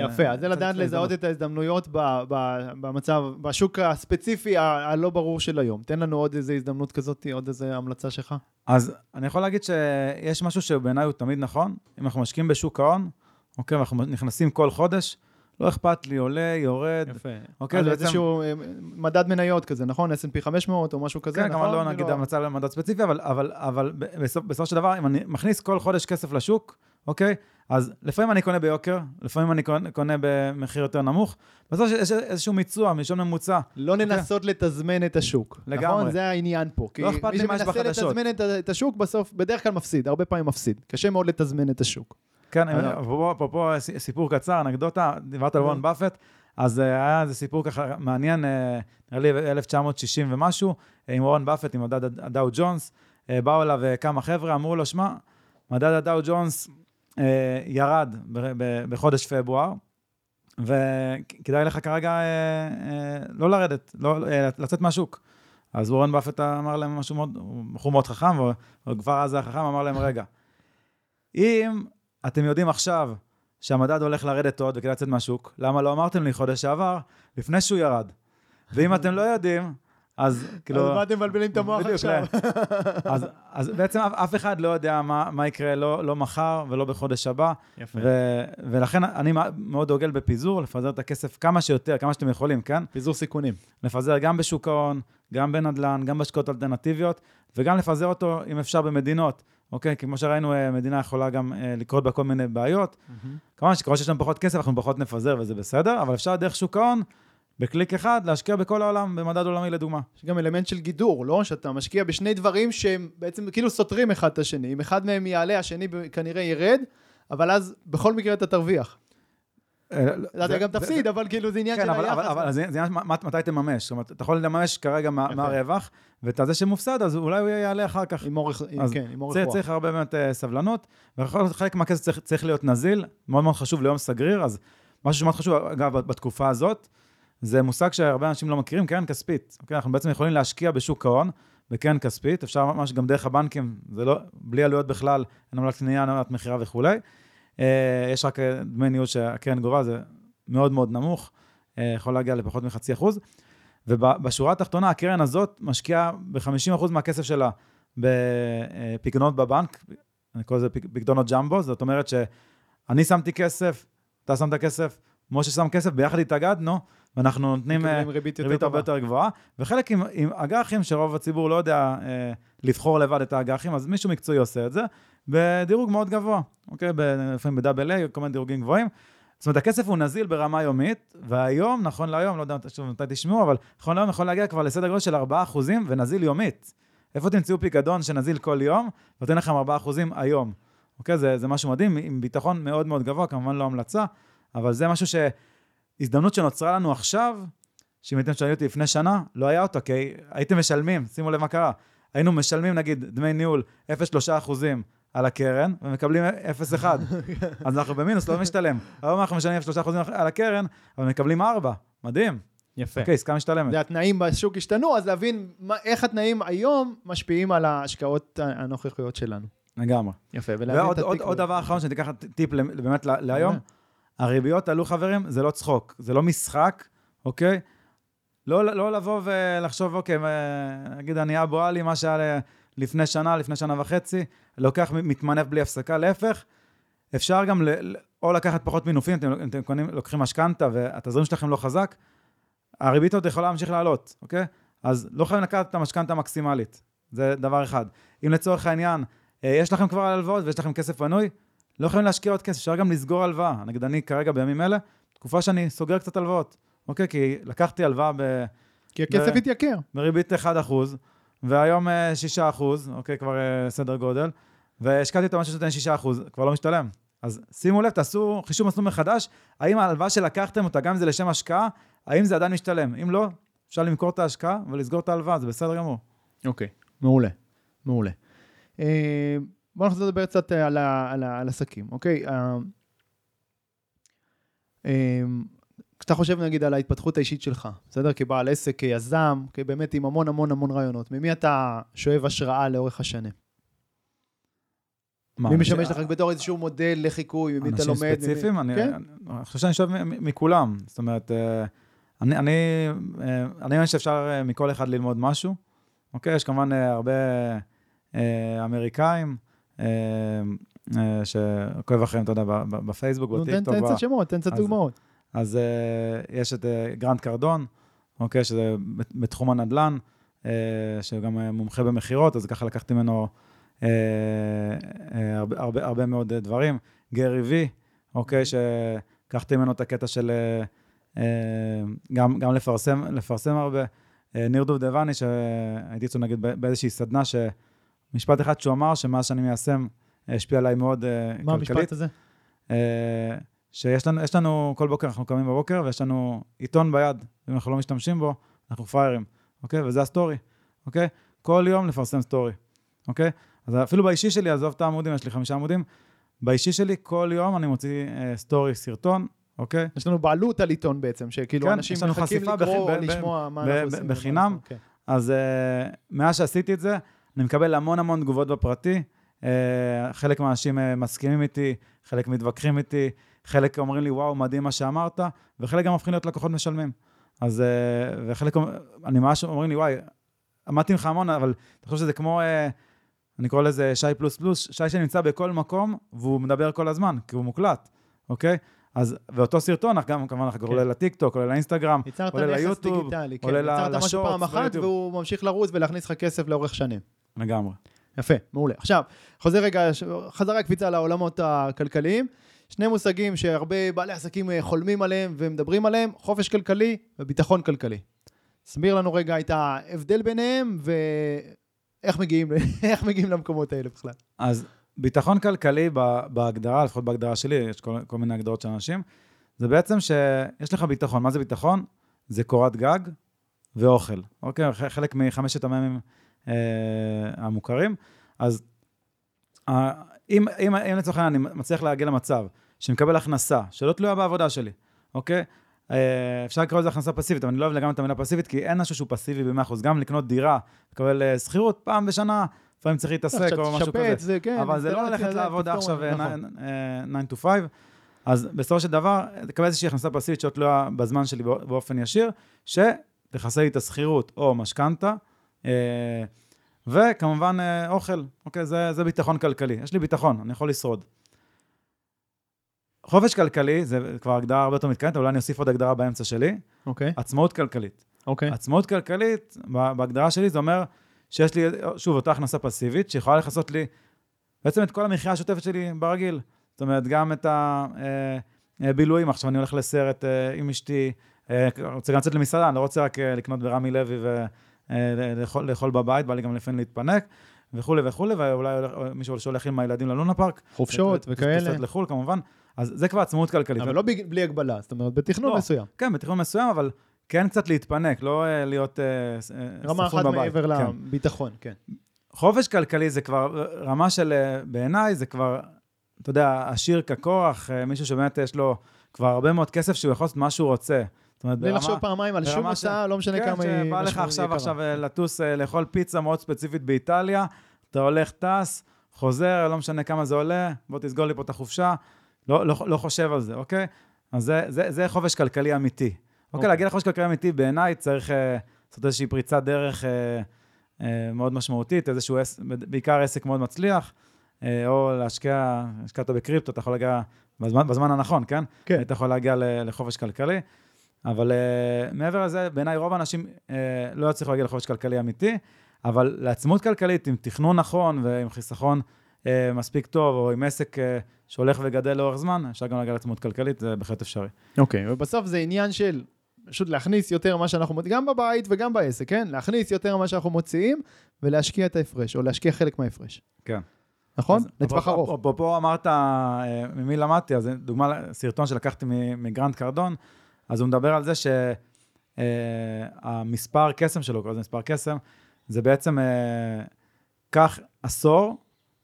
יפה, אז זה לדעת לזהות את ההזדמנויות ב- ב- במצב, בשוק הספציפי הלא ברור של היום. תן לנו עוד איזה הזדמנות כזאת, עוד איזה המלצה שלך. אז אני יכול להגיד שיש משהו שבעיניי הוא תמיד נכון. אם אנחנו משקיעים בשוק ההון, אוקיי, ואנחנו נכנסים כל חודש, לא אכפת לי, עולה, יורד. יפה. אוקיי, זה בעצם- איזשהו אה, מדד מניות כזה, נכון? S&P 500 או משהו כזה, כן, נכון? כמובן לא נגיד כאילו, המלצה למדד ספציפי, אבל, אבל, אבל בסופו של דבר, אם אני מכניס כל חודש כסף לשוק, אוקיי? אז לפעמים אני קונה ביוקר, לפעמים אני קונה, קונה במחיר יותר נמוך. בסוף יש איזשהו מיצוע, מישון ממוצע. לא ננסות לתזמן את השוק. לגמרי. נכון? זה העניין פה. כי לא אכפת לי מה יש מי שמנסה בחדשות. לתזמן את את השוק, בסוף, בדרך כלל מפסיד, הרבה פעמים מפסיד. קשה מאוד לתזמן את השוק. כן, אה. אפרופו סיפור קצר, אנקדוטה, דיברת על וורן באפט, אז אה, היה איזה סיפור ככה מעניין, אה, נראה לי 1960 ומשהו, אה, עם וורן באפט, עם מדד הד- הדאו ג'ונס, אה, באו אליו אה, כמה חבר'ה, אמרו לו, שמע, מדד הדאו ג'ונס אה, ירד ב- ב- בחודש פברואר, וכדאי לך כרגע אה, אה, לא לרדת, לא, אה, לצאת מהשוק. אז וורן באפט אמר להם משהו מאוד, הוא בחור מאוד חכם, וכבר אז היה חכם, אמר להם, רגע, אם אתם יודעים עכשיו שהמדד הולך לרדת עוד וכדאי לצאת מהשוק, למה לא אמרתם לי חודש שעבר, לפני שהוא ירד? ואם אתם לא יודעים, אז כאילו... אז מה אתם מבלבלים את המוח עכשיו? לא. אז, אז בעצם אף, אחד לא יודע מה, מה יקרה לא, לא מחר ולא בחודש הבא, יפה. ו, ולכן אני מאוד דוגל בפיזור, לפזר את הכסף כמה שיותר, כמה שאתם יכולים, כן? פיזור סיכונים. לפזר גם בשוק ההון, גם בנדל"ן, גם בהשקעות אלטרנטיביות, וגם לפזר אותו, אם אפשר, במדינות. אוקיי? כי כמו שראינו, אה, מדינה יכולה גם אה, לקרות בה כל מיני בעיות. כמובן שככל שיש לנו פחות כסף, אנחנו פחות נפזר וזה בסדר, אבל אפשר דרך שוק ההון, בקליק אחד, להשקיע בכל העולם, במדד עולמי לדוגמה. יש גם אלמנט של גידור, לא? שאתה משקיע בשני דברים שהם בעצם כאילו סותרים אחד את השני. אם אחד מהם יעלה, השני כנראה ירד, אבל אז בכל מקרה אתה תרוויח. אה, אתה זה- גם תפסיד, אבל כאילו זה עניין כן, של היחס. אבל, אבל זה עניין מתי תממש. זאת אומרת, אתה יכול לממש כרגע מה, יפה. מה הרווח, ואת זה שמופסד, אז אולי הוא יעלה אחר כך. עם אורך, כן, עם אורך רוח. צריך הרבה באמת אה, סבלנות, ויכול להיות חלק מהכסף צריך להיות נזיל, מאוד מאוד חשוב ליום סגריר, אז משהו שמאוד חשוב, אגב, בתקופה הזאת, זה מושג שהרבה אנשים לא מכירים, קרן כספית. אוקיי? אנחנו בעצם יכולים להשקיע בשוק ההון, בקרן כספית, אפשר ממש גם דרך הבנקים, זה לא, בלי עלויות בכלל, אין עמלת קנייה, אין עמלת מכירה וכולי. אה, יש רק אה, דמי ניהול שהקרן גובה, זה מאוד מאוד נמוך, אה, יכול להגיע לפחות מחצי אחוז. ובשורה התחתונה, הקרן הזאת משקיעה ב-50% מהכסף שלה בפקדונות בבנק, אני קורא לזה פק- פקדונות ג'מבו, זאת אומרת שאני שמתי כסף, אתה שמת כסף, משה שם כסף, ביחד התאגדנו, ואנחנו נותנים אה, ריבית ריבית הרבה. יותר גבוהה, וחלק עם, עם אג"חים, שרוב הציבור לא יודע אה, לבחור לבד את האג"חים, אז מישהו מקצועי עושה את זה, בדירוג מאוד גבוה, אוקיי? לפעמים ב-AA, כל מיני דירוגים גבוהים. זאת אומרת, הכסף הוא נזיל ברמה יומית, והיום, נכון להיום, לא יודע שוב מתי תשמעו, אבל נכון להיום יכול להגיע כבר לסדר גודל של 4% ונזיל יומית. איפה תמצאו פיקדון שנזיל כל יום, ונותן לכם 4% היום? אוקיי? זה, זה משהו מדהים, עם ביטחון מאוד מאוד גבוה, כמובן לא המלצה, אבל זה משהו ש... הזדמנות שנוצרה לנו עכשיו, שאם הייתם שואלים אותי לפני שנה, לא היה אותה, כי הייתם משלמים, שימו לב מה קרה. היינו משלמים נגיד דמי ניהול 0.3 אחוזים על הקרן, ומקבלים 0.1. אז אנחנו במינוס, לא משתלם. היום אנחנו משלמים 0.3 אחוזים על הקרן, אבל מקבלים 4. מדהים. יפה. אוקיי, עסקה משתלמת. זה התנאים בשוק השתנו, אז להבין מה, איך התנאים היום משפיעים על ההשקעות הנוכחיות שלנו. לגמרי. יפה, ולהבין ועוד את התיק. עוד דבר אחרון, שאני אקח טיפ באמת להיום, הריביות עלו חברים, זה לא צחוק, זה לא משחק, אוקיי? לא, לא לבוא ולחשוב, אוקיי, נגיד אני אבו עלי, מה שהיה לפני שנה, לפני שנה וחצי, לוקח, מתמנף בלי הפסקה, להפך, אפשר גם ל- או לקחת פחות מינופים, אתם, אתם קונים, לוקחים משכנתה והתזרים שלכם לא חזק, הריבית עוד יכולה להמשיך לעלות, אוקיי? אז לא חייבים לקחת את המשכנתה המקסימלית, זה דבר אחד. אם לצורך העניין, אה, יש לכם כבר הלוואות ויש לכם כסף פנוי, לא יכולים להשקיע עוד כסף, אפשר גם לסגור הלוואה. נגיד אני כרגע בימים אלה, תקופה שאני סוגר קצת הלוואות, אוקיי? כי לקחתי הלוואה ב... כי הכסף ו- התייקר. בריבית 1%, והיום אה, 6%, אוקיי? כבר אה, סדר גודל, והשקעתי אותו משהו שנותן 6%, כבר לא משתלם. אז שימו לב, תעשו חישוב מסלול מחדש, האם ההלוואה שלקחתם אותה, גם אם זה לשם השקעה, האם זה עדיין משתלם? אם לא, אפשר למכור את ההשקעה ולסגור את ההלוואה, זה בסדר גמור. אוקיי, מעולה, מעולה. אה, בוא נחזור לדבר קצת אה, על, ה, על, ה, על עסקים, אוקיי? אה, אה, כשאתה חושב נגיד על ההתפתחות האישית שלך, בסדר? כבעל עסק, כיזם, באמת עם המון המון המון רעיונות, ממי אתה שואב השראה לאורך השנים? מה, מי אנשים- משמש לך בתור איזשהו מודל לחיקוי, ממי אתה אנשים לומד? ממי- ספציפיים? אני כן. אני חושב שאני שואב מכולם. זאת אומרת, אה, אני אני אני מאמין שאפשר מכל אחד ללמוד משהו. אוקיי? יש כמובן הרבה אמריקאים שעוקב אחריהם, אתה יודע, בפייסבוק, בטיקטוק. תן קצת שמות, תן קצת דוגמאות. אז אה, יש את אה, גרנט קרדון, אוקיי, שזה בת- בתחום הנדל"ן, אה, שגם אה, מומחה במכירות, אז ככה לקחתי ממנו אה, אה, הרבה, מאוד אה, דברים. גרי וי, אוקיי, שלקחתי ממנו את הקטע של אה, אה, גם, לפרסם, הרבה. אה, ניר דובדבני, שהייתי אצלו נגיד בא- באיזושהי סדנה, שמשפט אחד שהוא אמר, שמאז שאני מיישם, אה, השפיע עליי מאוד אה, כלכלית. מה המשפט הזה? אה, שיש לנו, יש לנו, כל בוקר אנחנו קמים בבוקר ויש לנו עיתון ביד, אם אנחנו לא משתמשים בו, אנחנו פראיירים, אוקיי? וזה הסטורי, אוקיי? כל יום לפרסם סטורי, אוקיי? אז אפילו באישי שלי, עזוב את העמודים, יש לי חמישה עמודים, באישי שלי כל יום אני מוציא אה, סטורי, סרטון, אוקיי? יש לנו בעלות על עיתון בעצם, שכאילו כן, אנשים מחכים לקרוא, ב- לשמוע מה ב- אנחנו ב- עושים. בחינם. כן. אז אה, מאז שעשיתי את זה, אני מקבל המון המון תגובות בפרטי. אה, חלק מהאנשים אה, מסכימים איתי, חלק מתווכחים איתי, חלק אומרים לי, וואו, מדהים מה שאמרת, וחלק גם הופכים להיות לקוחות משלמים. אז, uh, וחלק, אני ממש אומרים לי, וואי, עמדתי ממך המון, אבל אתה חושב שזה כמו, אני קורא לזה שי פלוס פלוס, שי שנמצא בכל מקום, והוא מדבר כל הזמן, כי הוא מוקלט, אוקיי? אז, ואותו סרטון, גם כמובן, אחר כך. עולה לטיקטוק, עולה לאינסטגרם, עולה ליוטיוב. עולה ל- ייצרת משהו פעם אחת ליוטיוב. והוא ממשיך לרוץ ולהכניס לך כסף לאורך שנים. לגמרי. יפה, מעולה. עכשיו, חוזר רגע, חזרה קפיצה לעולמות הכלכליים. שני מושגים שהרבה בעלי עסקים אה, חולמים עליהם ומדברים עליהם, חופש כלכלי וביטחון כלכלי. תסביר לנו רגע את ההבדל ביניהם ואיך מגיעים, מגיעים למקומות האלה בכלל. אז ביטחון כלכלי בהגדרה, לפחות בהגדרה שלי, יש כל, כל מיני הגדרות של אנשים, זה בעצם שיש לך ביטחון. מה זה ביטחון? זה קורת גג ואוכל, אוקיי? חלק מחמשת המ"מים המוכרים. אז אה, אם, אם, אם לצורך העניין אני מצליח להגיע למצב שאני מקבל הכנסה שלא תלויה בעבודה שלי, אוקיי? אה, אפשר לקרוא לזה הכנסה פסיבית, אבל אני לא אוהב לגמרי את המילה פסיבית, כי אין משהו שהוא פסיבי ב-100%. גם לקנות דירה, לקבל אה, שכירות פעם בשנה, לפעמים צריך להתעסק או משהו כזה. זה כן. אבל זה לא ללכת תפתור, עכשיו נכון. 9 to 5, אז בסופו של דבר, תקבל איזושהי הכנסה פסיבית שלא תלויה בזמן שלי בא- באופן ישיר, שתכסה לי את השכירות או משכנתה, אה, וכמובן אה, אוכל, אוקיי, זה, זה ביטחון כלכלי. יש לי ביטחון, אני יכול לשרוד. חופש כלכלי, זה כבר הגדרה הרבה יותר מתקדמת, אולי אני אוסיף עוד הגדרה באמצע שלי, אוקיי, עצמאות כלכלית. אוקיי. עצמאות כלכלית, בהגדרה שלי, זה אומר שיש לי, שוב, אותה הכנסה פסיבית, שיכולה לכסות לי בעצם את כל המחיה השוטפת שלי ברגיל. זאת אומרת, גם את הבילויים, עכשיו אני הולך לסרט אה, עם אשתי, אה, רוצה גם לצאת למסעדה, אני לא רוצה רק אה, לקנות ברמי לוי ולאכול לאכול בבית, בא לי גם לפעמים להתפנק, וכולי וכולי, ואולי מישהו שהולך עם הילדים ללונה פארק. חופשות וכאלה. טיסות לחו"ל כמובן, אז זה כבר עצמאות כלכלית. אבל לא בלי הגבלה, זאת אומרת, בתכנון לא. מסוים. כן, בתכנון מסוים, אבל כן קצת להתפנק, לא אה, להיות אה, ס- אה, רמה ספון אחת בבית. מעבר כן. לביטחון, כן. חופש כלכלי זה כבר רמה של, אה, בעיניי, זה כבר, אתה יודע, עשיר ככוח, אה, מישהו שבאמת יש לו כבר הרבה מאוד כסף שהוא יכול לעשות מה שהוא רוצה. זאת אומרת, בלי לחשוב פעמיים על שום ברמה הצעה, לא משנה כן, כמה היא שבא לך עכשיו. עכשיו אה, לטוס, אה, לאכול פיצה מאוד ספציפית באיטליה, אתה הולך, טס, חוזר, לא משנה כמה זה עולה, בוא תסגור לי פה את החופשה, לא, לא, לא חושב על זה, אוקיי? אז זה, זה, זה חופש כלכלי אמיתי. אוקיי, אוקיי. להגיע לחופש כלכלי אמיתי, בעיניי צריך אה, לעשות איזושהי פריצת דרך אה, אה, מאוד משמעותית, איזשהו, עס, בעיקר עסק מאוד מצליח, אה, או להשקיע, השקעת בקריפטו, אתה יכול להגיע בזמן, בזמן הנכון, כן? כן. אתה יכול להגיע לחופש כלכלי. אבל uh, מעבר לזה, בעיניי רוב האנשים uh, לא יצליחו להגיע לחופש כלכלי אמיתי, אבל לעצמאות כלכלית, עם תכנון נכון ועם חיסכון uh, מספיק טוב, או עם עסק uh, שהולך וגדל לאורך זמן, אפשר גם להגיע לעצמאות כלכלית, זה בהחלט אפשרי. אוקיי, ובסוף זה עניין של פשוט להכניס יותר ממה שאנחנו גם בבית וגם בעסק, כן? להכניס יותר ממה שאנחנו מוציאים ולהשקיע את ההפרש, או להשקיע חלק מההפרש. כן. נכון? לטווח ארוך. אפרופו אמרת ממי למדתי, אז דוגמה, סרטון שלקחתי מגרנד קרדון, אז הוא מדבר על זה שהמספר קסם שלו, קוראים לזה מספר קסם, זה בעצם, אה, קח עשור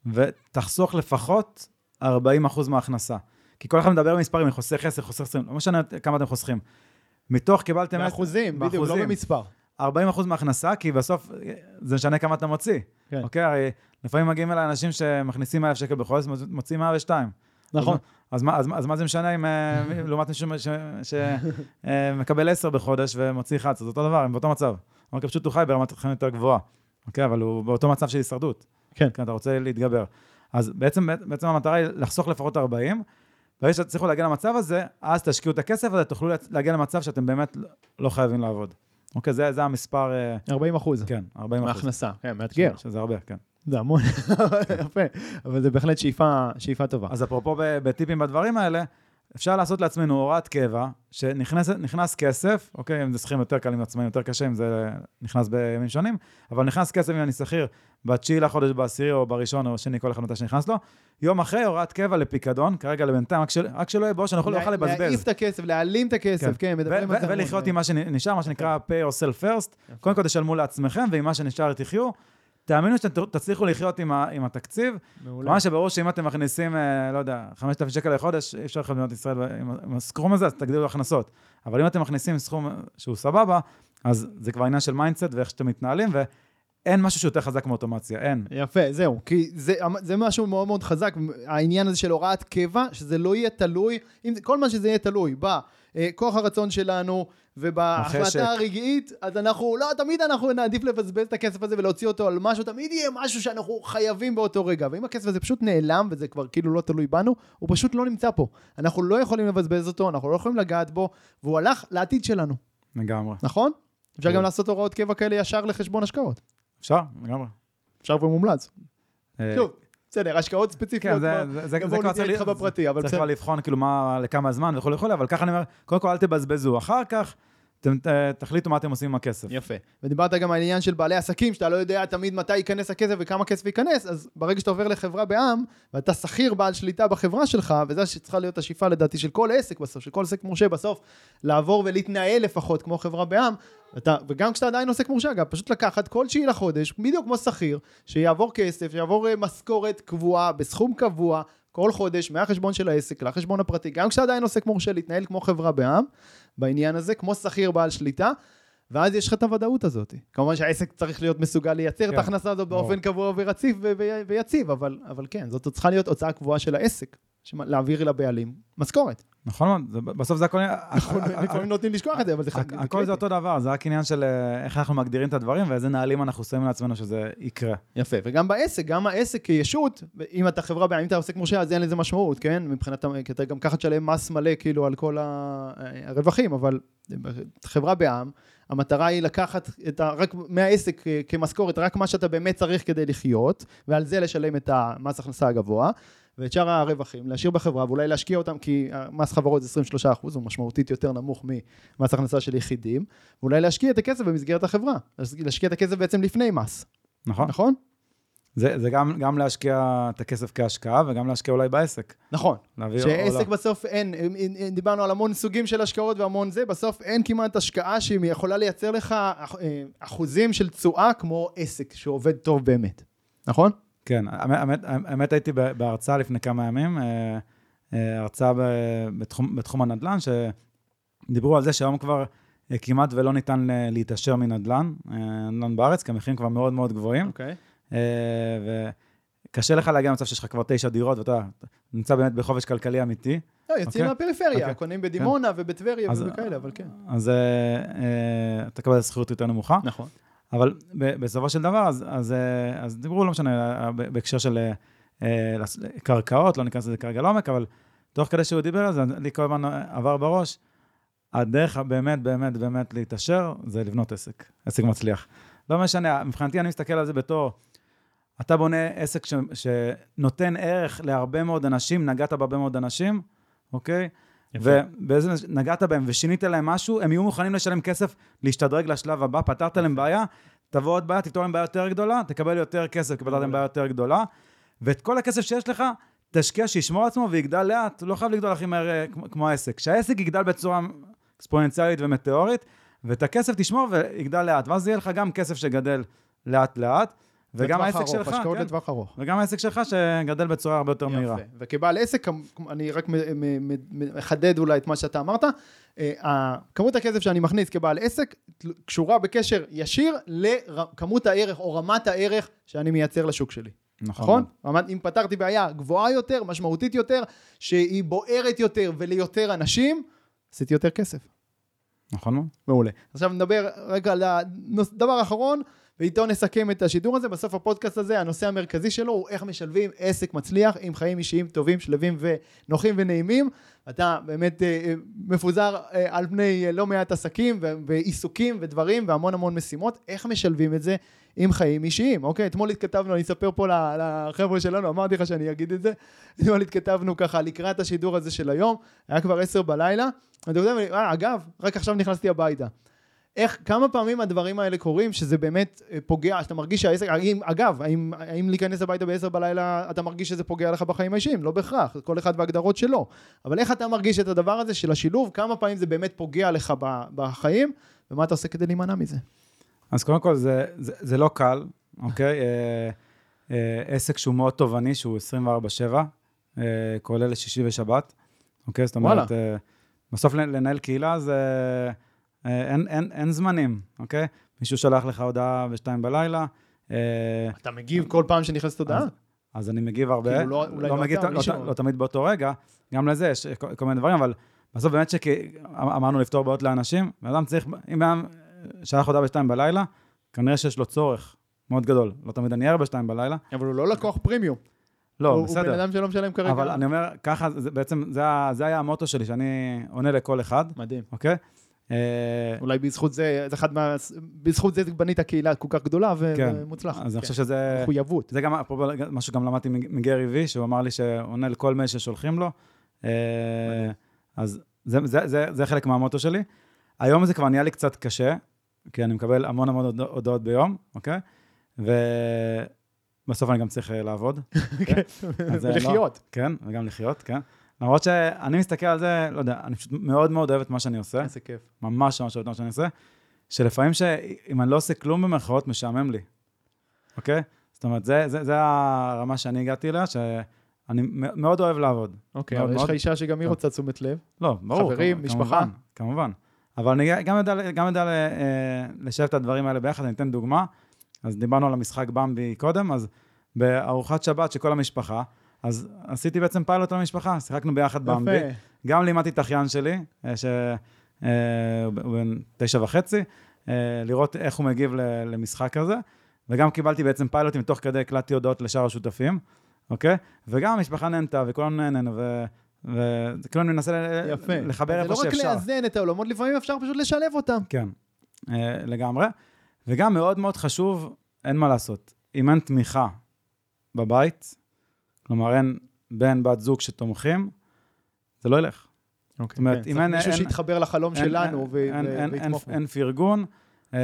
ותחסוך לפחות 40% מההכנסה. כי כל אחד מדבר במספרים, אני חוסך 10, חוסך 20, לא משנה כמה אתם חוסכים. מתוך קיבלתם... באחוזים, בדיוק, לא. במספר. 40% מההכנסה, כי בסוף אה, זה משנה כמה אתה מוציא. כן. אוקיי? הרי לפעמים מגיעים אליי אנשים שמכניסים 1,000 שקל בחודש, מוציאים 102. נכון. אז מה, אז, אז מה זה משנה אם, אה, לעומת מישהו שמקבל 10 בחודש ומוציא 11, זה אותו דבר, הם באותו מצב. אוקיי, פשוט הוא חי ברמת חיים יותר גבוהה. אוקיי, אבל הוא באותו מצב של הישרדות. כן. כן, אתה רוצה להתגבר. אז בעצם, בעצם המטרה היא לחסוך לפחות 40. ברגע שתצליחו להגיע למצב הזה, אז תשקיעו את הכסף הזה, תוכלו להגיע למצב שאתם באמת לא חייבים לעבוד. אוקיי, זה, זה המספר, אה, 40 אחוז. כן, 40 אחוז. מההכנסה. כן, מאתגר. שזה הרבה, כן. זה המון. יפה. אבל זה בהחלט שאיפה שאיפה טובה. אז אפרופו ב- בטיפים בדברים האלה, אפשר לעשות לעצמנו הוראת קבע, שנכנס כסף, אוקיי, אם זה שכירים יותר קל, אם עצמאים יותר קשה, אם זה נכנס בימים שונים, אבל נכנס כסף אם אני שכיר בתשיעי לחודש, בעשירי או בראשון או שני, כל אחד מתי שנכנס לו, יום אחרי הוראת קבע לפיקדון, כרגע לבינתיים, רק, של, רק שלא יהיה בו, שאני יכול לה- לבזבז. להעיף את הכסף, להעלים את הכסף, כן, מדברים ו- על זה. ו-. ולחיות עם מה שנשאר, מה שנקרא pay yourself first. קודם כל תשלמו לעצמכם, ועם מה שנשאר תחיו. תאמינו שאתם תצליחו לחיות עם, ה- עם התקציב. מעולה. כמובן שברור שאם אתם מכניסים, אה, לא יודע, 5,000 שקל לחודש, אי אפשר לחיות במדינת ישראל עם- עם הסכום הזה, אז תגדילו הכנסות. אבל אם אתם מכניסים סכום שהוא סבבה, אז זה כבר עניין של mindset ואיך שאתם מתנהלים, ואין משהו שיותר חזק מאוטומציה, אין. יפה, זהו, כי זה, זה משהו מאוד מאוד חזק, העניין הזה של הוראת קבע, שזה לא יהיה תלוי, אם, כל מה שזה יהיה תלוי בכוח הרצון שלנו. ובהחלטה הרגעית, אז אנחנו, לא, תמיד אנחנו נעדיף לבזבז את הכסף הזה ולהוציא אותו על משהו, תמיד יהיה משהו שאנחנו חייבים באותו רגע, ואם הכסף הזה פשוט נעלם, וזה כבר כאילו לא תלוי בנו, הוא פשוט לא נמצא פה. אנחנו לא יכולים לבזבז אותו, אנחנו לא יכולים לגעת בו, והוא הלך לעתיד שלנו, לגמרי. נכון? אפשר כן. גם לעשות הוראות קבע כאלה ישר לחשבון השקעות. אפשר? לגמרי. אפשר ומומלץ. אה, שוב, בסדר, השקעות כן, ספציפיות, זה, כבר- זה, זה, זה בואו כבר נתייעץ איתך בפרטי, אבל צריך בסדר. כבר לבחון כאילו מה, לכמה זמן וכולי וכולי, אבל ככה אני אומר, קודם כל אל תבזבזו, אחר כך אתם תחליטו מה אתם עושים עם הכסף. יפה. ודיברת גם על העניין של בעלי עסקים, שאתה לא יודע תמיד מתי ייכנס הכסף וכמה כסף ייכנס, אז ברגע שאתה עובר לחברה בע"מ, ואתה שכיר בעל שליטה בחברה שלך, וזה שצריכה להיות השאיפה לדעתי של כל עסק בסוף, של כל עסק מורשה בסוף, לעבור ולהתנהל לפחות כמו חברה בע"מ, אתה, וגם כשאתה עדיין עוסק מורשה, אגב, פשוט לקחת כל תשיעי לחודש, בדיוק כמו שכיר, שיעבור כסף, שיעבור אה, משכורת קבועה, בסכום קבוע, כל חודש, מהחשבון של העסק לחשבון הפרטי, גם כשאתה עדיין עוסק מורשה, להתנהל כמו חברה בע"מ, בעניין הזה, כמו שכיר בעל שליטה, ואז יש לך את הוודאות הזאת. כמובן שהעסק צריך להיות מסוגל לייצר כן, את ההכנסה הזאת. באופן קבוע ורציף ויציב, אבל, אבל כן, זאת צריכה להיות הוצאה קבועה של העסק, להעביר לבעלים משכורת. נכון מאוד, בסוף זה הכל... לפעמים נוטים לשכוח את זה, אבל זה חד... הכל זה אותו דבר, זה רק עניין של אה, איך אנחנו מגדירים את הדברים ואיזה נהלים אנחנו שמים לעצמנו שזה יקרה. יפה, וגם בעסק, גם העסק כישות, אם אתה חברה בעלים, אם אתה עוסק מורשה, אז אין לזה משמעות, כן? מבחינת, כי אתה גם ככה תשלם מס מלא כאילו על כל ה- הרווחים, אבל חברה בע"מ, המטרה היא לקחת את ה, רק מהעסק אה, כמשכורת, רק מה שאתה באמת צריך כדי לחיות, ועל זה לשלם את המס הכנסה הגבוה, ואת שאר הרווחים להשאיר בחברה, ואולי להשקיע אותם, כי מס חברות זה 23%, הוא משמעותית יותר נמוך ממס הכנסה של יחידים, ואולי להשקיע את הכסף במסגרת החברה, להשקיע את הכסף בעצם לפני מס, נכון? נכון? זה, זה גם, גם להשקיע את הכסף כהשקעה וגם להשקיע אולי בעסק. נכון. שעסק לא. בסוף אין, דיברנו על המון סוגים של השקעות והמון זה, בסוף אין כמעט השקעה שהיא יכולה לייצר לך אה, אחוזים של תשואה כמו עסק שעובד טוב באמת, נכון? כן, האמת, האמת, הייתי בהרצאה לפני כמה ימים, אה, אה, הרצאה בתחום, בתחום הנדל"ן, שדיברו על זה שהיום כבר אה, כמעט ולא ניתן להתעשר מנדל"ן, נדל"ן בארץ, כי המחירים כבר מאוד מאוד גבוהים. אוקיי. אה, וקשה לך להגיע למצב שיש לך כבר תשע דירות, ואתה נמצא באמת בחופש כלכלי אמיתי. לא, יוצאים אוקיי. מהפריפריה, אוקיי. קונים בדימונה ובטבריה אז- ובכאלה, אבל כן. אז אה, אה, אתה תקבל שכירות יותר נמוכה. נכון. אבל בסופו של דבר, אז, אז, אה, אז דיברו, לא משנה, אה, ב- בהקשר של אה, אה, קרקעות, לא ניכנס לזה כרגע לעומק, אבל תוך כדי שהוא דיבר על זה, לי כל הזמן עבר בראש, הדרך באמת, באמת, באמת להתעשר, זה לבנות עסק, עסק מצליח. לא משנה, מבחינתי אני מסתכל על זה בתור, אתה בונה עסק ש, שנותן ערך להרבה מאוד אנשים, נגעת בהרבה מאוד אנשים, אוקיי? ובאיזה נגעת בהם ושינית להם משהו, הם יהיו מוכנים לשלם כסף להשתדרג לשלב הבא, פתרת להם בעיה, תבוא עוד בעיה, תפתור להם בעיה יותר גדולה, תקבל יותר כסף, כי פתרת להם בעיה יותר גדולה, ואת כל הכסף שיש לך, תשקיע שישמור עצמו ויגדל לאט, לא חייב לגדול הכי מהר אה, כמו, העסק. שהעסק יגדל בצורה אקספוננציאלית ומטאורית, ואת הכסף תשמור ויגדל לאט, ואז יהיה לך גם כסף שגדל לאט-לאט. וגם העסק שלך, השקעות כן, לטווח ארוך. וגם העסק שלך שגדל בצורה הרבה יותר מהירה. יפה. וכבעל עסק, אני רק מחדד אולי את מה שאתה אמרת, אה, כמות הכסף שאני מכניס כבעל עסק קשורה בקשר ישיר לכמות הערך או רמת הערך שאני מייצר לשוק שלי. נכון? רמת, אם פתרתי בעיה גבוהה יותר, משמעותית יותר, שהיא בוערת יותר וליותר אנשים, עשיתי יותר כסף. נכון מאוד. מעולה. עכשיו נדבר רגע על הדבר האחרון, ואיתו נסכם את השידור הזה. בסוף הפודקאסט הזה, הנושא המרכזי שלו הוא איך משלבים עסק מצליח עם חיים אישיים טובים, שלווים ונוחים ונעימים. אתה באמת אה, אה, מפוזר אה, על פני אה, לא מעט עסקים ועיסוקים ודברים והמון המון משימות. איך משלבים את זה עם חיים אישיים? אוקיי, אתמול התכתבנו, אני אספר פה לחבר'ה שלנו, אמרתי לך שאני אגיד את זה. אתמול התכתבנו ככה לקראת השידור הזה של היום, היה כבר עשר בלילה. אתה יודע, אה, אגב, רק עכשיו נכנסתי הביתה. איך, כמה פעמים הדברים האלה קורים, שזה באמת אה, פוגע, שאתה מרגיש שהעסק, האם, אגב, האם, האם להיכנס הביתה בעשר בלילה, אתה מרגיש שזה פוגע לך בחיים האישיים? לא בהכרח, כל אחד והגדרות שלו. אבל איך אתה מרגיש את הדבר הזה של השילוב, כמה פעמים זה באמת פוגע לך בחיים, ומה אתה עושה כדי להימנע מזה? אז קודם כל, זה, זה, זה לא קל, אוקיי? אה, אה, עסק שהוא מאוד תובעני, שהוא 24-7, אה, כולל שישי ושבת, אוקיי? זאת אומרת. אה, בסוף לנ- לנהל קהילה זה... אה, אין, אין, אין זמנים, אוקיי? מישהו שלח לך הודעה בשתיים בלילה, אה, אתה מגיב כל פעם שנכנסת הודעה? אז- אז אני מגיב הרבה. כאילו, לא- אולי לא מגיב, אתה, לא. לא, לא תמיד באותו רגע, גם לזה יש כל, כל מיני דברים, אבל בסוף באמת שאמרנו לפתור בעיות לאנשים, בן אדם צריך, אם אדם שלח הודעה בשתיים בלילה, כנראה שיש לו צורך מאוד גדול. לא תמיד אני ער בשתיים בלילה. אבל הוא לא לקוח פרימיום. לא, הוא, הוא בסדר. בן אדם שלא משלם כרגע. אבל אני אומר, ככה, זה, בעצם, זה, זה היה המוטו שלי, שאני עונה לכל אחד, מדהים. אוקיי? אה, אולי בזכות זה, זה אחד מה... בזכות זה בנית קהילה כל כך גדולה כן. ומוצלחת. אז אני כן. חושב שזה... מחויבות. זה גם אפרופו מה שגם למדתי מגרי וי, שהוא אמר לי שעונה לכל מייל ששולחים לו. אה, אז זה, זה, זה, זה חלק מהמוטו שלי. היום זה כבר נהיה לי קצת קשה, כי אני מקבל המון המון הודע- הודעות ביום, אוקיי? ובסוף אני גם צריך אה, לעבוד. אה, לא- ולחיות. כן, וגם לחיות, כן. למרות שאני מסתכל על זה, לא יודע, אני פשוט מאוד מאוד אוהב את מה שאני עושה, איזה כיף. ממש ממש אוהב את מה שאני עושה, שלפעמים שאם אני לא עושה כלום במרכאות, משעמם לי, אוקיי? זאת אומרת, זה, זה, זה הרמה שאני הגעתי אליה, שאני מאוד אוהב לעבוד. אוקיי, מאוד אבל יש לך מאוד. אישה שגם היא. רוצה תשומת לב. לא, ברור. חברים, כמובן, משפחה. כמובן. אבל אני גם יודע, גם יודע אה, לשלב את הדברים האלה ביחד, אני אתן דוגמה. אז דיברנו על המשחק במבי קודם, אז בארוחת שבת של כל המשפחה, אז עשיתי בעצם פיילוט על המשפחה, שיחקנו ביחד. יפה. גם לימדתי את אחיין שלי, אה, שהוא בן תשע וחצי, אה, לראות איך הוא מגיב למשחק הזה, וגם קיבלתי בעצם פיילוטים, תוך כדי הקלטתי הודעות לשאר השותפים, אוקיי? וגם המשפחה נהנתה וכולנו נהנינו, ו- וכאילו אני מנסה ל- יפה. לחבר זה איפה לא רק שאפשר. לאזן את העולמות, לפעמים אפשר פשוט לשלב אותם. כן, אה, לגמרי. וגם מאוד מאוד חשוב, אין מה לעשות, אם אין תמיכה בבית, כלומר אין בן, בת זוג שתומכים, זה לא ילך. זאת אומרת, אם אין- כן, מישהו אין- שיתחבר לחלום אין- שלנו אין- ויתמוך בו. אין פרגון, אה,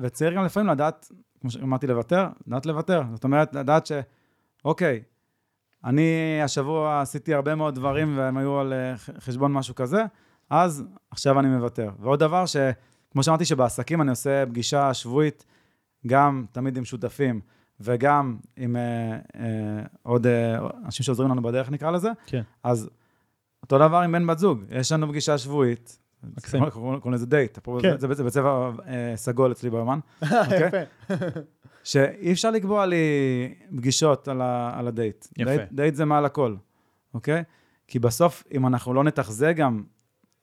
וצריך גם לפעמים לדעת, כמו שאמרתי, לוותר, לדעת לוותר. זאת אומרת, לדעת ש, אוקיי, אני השבוע עשיתי הרבה מאוד דברים והם היו על אה, חשבון משהו כזה, אז עכשיו אני מוותר. ועוד דבר ש... כמו שאמרתי, שבעסקים אני עושה פגישה שבועית, גם תמיד עם שותפים, וגם עם אה, אה, עוד אה, אנשים שעוזרים לנו בדרך, נקרא לזה. כן. אז אותו דבר עם בן בת זוג, יש לנו פגישה שבועית, מקסים. קוראים לזה דייט, כן. זה- זה בצבע אה, סגול אצלי ביומן, אוקיי? יפה. שאי אפשר לקבוע לי פגישות על ה- על הדייט. יפה. דייט- דייט זה מעל הכל, אוקיי? כי בסוף, אם אנחנו לא נתחזק גם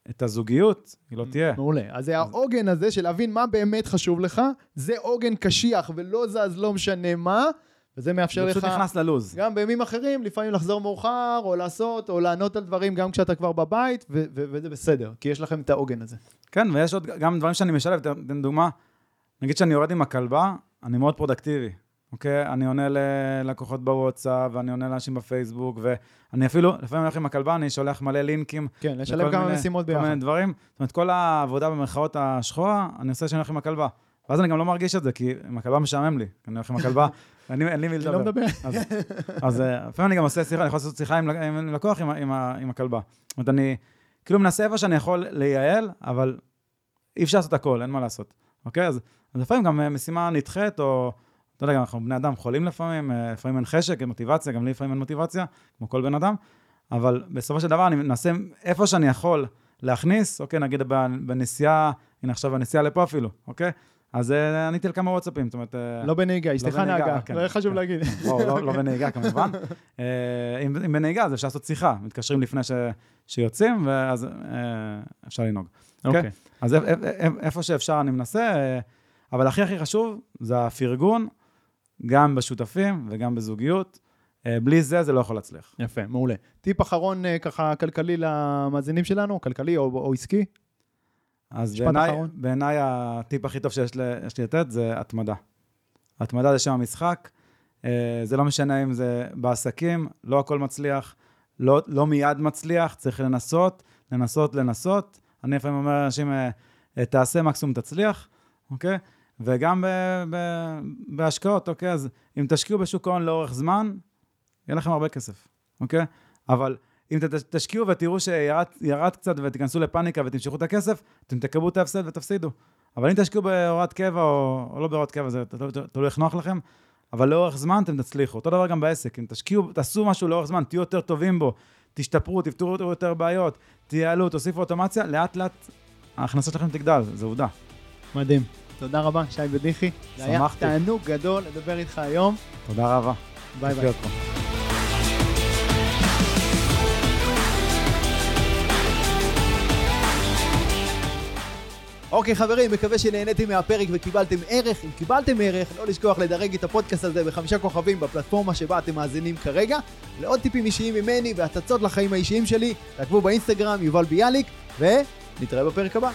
את הזוגיות, היא לא תהיה. מעולה. אז זה העוגן הזה של להבין מה באמת חשוב לך, זה עוגן קשיח ולא זז לא משנה מה, וזה מאפשר זה לך... פשוט נכנס ללוז. גם בימים אחרים, לפעמים לחזור מאוחר, או לעשות, או לענות על דברים גם כשאתה כבר בבית, ו- ו- וזה בסדר, כי יש לכם את העוגן הזה. כן, ויש עוד גם דברים שאני משלב, אתן דוגמה, נגיד שאני יורד עם הכלבה, אני מאוד פרודקטיבי, אוקיי? אני עונה ללקוחות בוואטסאפ, ואני עונה לאנשים בפייסבוק, ואני אפילו, לפעמים הולך עם הכלבה, אני שולח מלא לינקים. כן, לשלב כמה משימות ביחד. כל מיני דברים. זאת אומרת, כל העבודה במרכאות השחורה, אני עושה שאני הולך עם הכלבה. ואז אני גם לא מרגיש את זה, כי עם הכלבה משעמם לי. אני הולך עם הכלבה, אין לי מי לדבר. לא מדבר. אז לפעמים אני גם עושה שיחה, אני יכול לעשות שיחה עם לקוח עם הכלבה. זאת אומרת, אני כאילו מנסה איפה שאני יכול לייעל, אבל אי אפשר לעשות הכל, אין מה לעשות. אוקיי? אז לפעמים גם משימה נדחית, או... אתה יודע, גם אנחנו בני אדם חולים לפעמים, אה, לפעמים אין חשק, אין מוטיבציה, גם לי לפעמים אין מוטיבציה, כמו כל בן אדם, אבל בסופו של דבר אני מנסה איפה שאני יכול להכניס, אוקיי, נגיד בנסיעה, הנה עכשיו הנסיעה לפה אפילו, אוקיי? אז אה, עניתי על כמה וואטסאפים, זאת אומרת... אה, לא בנהיגה, אשתך לא נהגה, כן, זה חשוב כן. להגיד. לא, לא בנהיגה כמובן. אם בנהיגה, אז אפשר לעשות שיחה, מתקשרים לפני שיוצאים, ואז אפשר לנהוג. אוקיי? אוקיי. אז איפה שאפשר אני מנסה, אבל הכי הכי חשוב זה הפרגון, גם בשותפים וגם בזוגיות. אה, בלי זה, זה לא יכול להצליח. יפה, מעולה. טיפ אחרון אה, ככה כלכלי למאזינים שלנו, כלכלי או, או עסקי? אז בעיניי, בעיני הטיפ הכי טוב שיש לי, לתת זה התמדה. התמדה זה שם המשחק. אה, זה לא משנה אם זה בעסקים, לא הכל מצליח, לא, לא מיד מצליח, צריך לנסות, לנסות, לנסות. אני לפעמים אומר לאנשים, תעשה מקסימום תצליח, אוקיי? וגם ב, ב, בהשקעות, אוקיי? אז אם תשקיעו בשוק ההון לאורך זמן, יהיה לכם הרבה כסף, אוקיי? אבל אם תשקיעו ותראו שירד קצת ותיכנסו לפאניקה ותמשכו את הכסף, אתם תקבלו את ההפסד ותפסידו. אבל אם תשקיעו בהוראת קבע או, או לא בהוראת קבע, זה תלוי איך נוח לכם, אבל לאורך זמן אתם תצליחו. אותו דבר גם בעסק, אם תשקיעו, תעשו משהו לאורך זמן, תהיו יותר טובים בו, תשתפרו, תפתרו יותר בעיות, תייעלו, תוסיפו אוטומציה, לאט לאט ההכנסה שלכם תגדל, זו עובדה. מדהים. תודה רבה, שי בדיחי. שמחתי. זה היה תענוג גדול לדבר איתך היום. תודה רבה. ביי ביי. אוקיי חברים, מקווה שנהניתם מהפרק וקיבלתם ערך. אם קיבלתם ערך, לא לשכוח לדרג את הפודקאסט הזה בחמישה כוכבים בפלטפורמה שבה אתם מאזינים כרגע. לעוד טיפים אישיים ממני והצצות לחיים האישיים שלי, תעקבו באינסטגרם, יובל ביאליק, ונתראה בפרק הבא.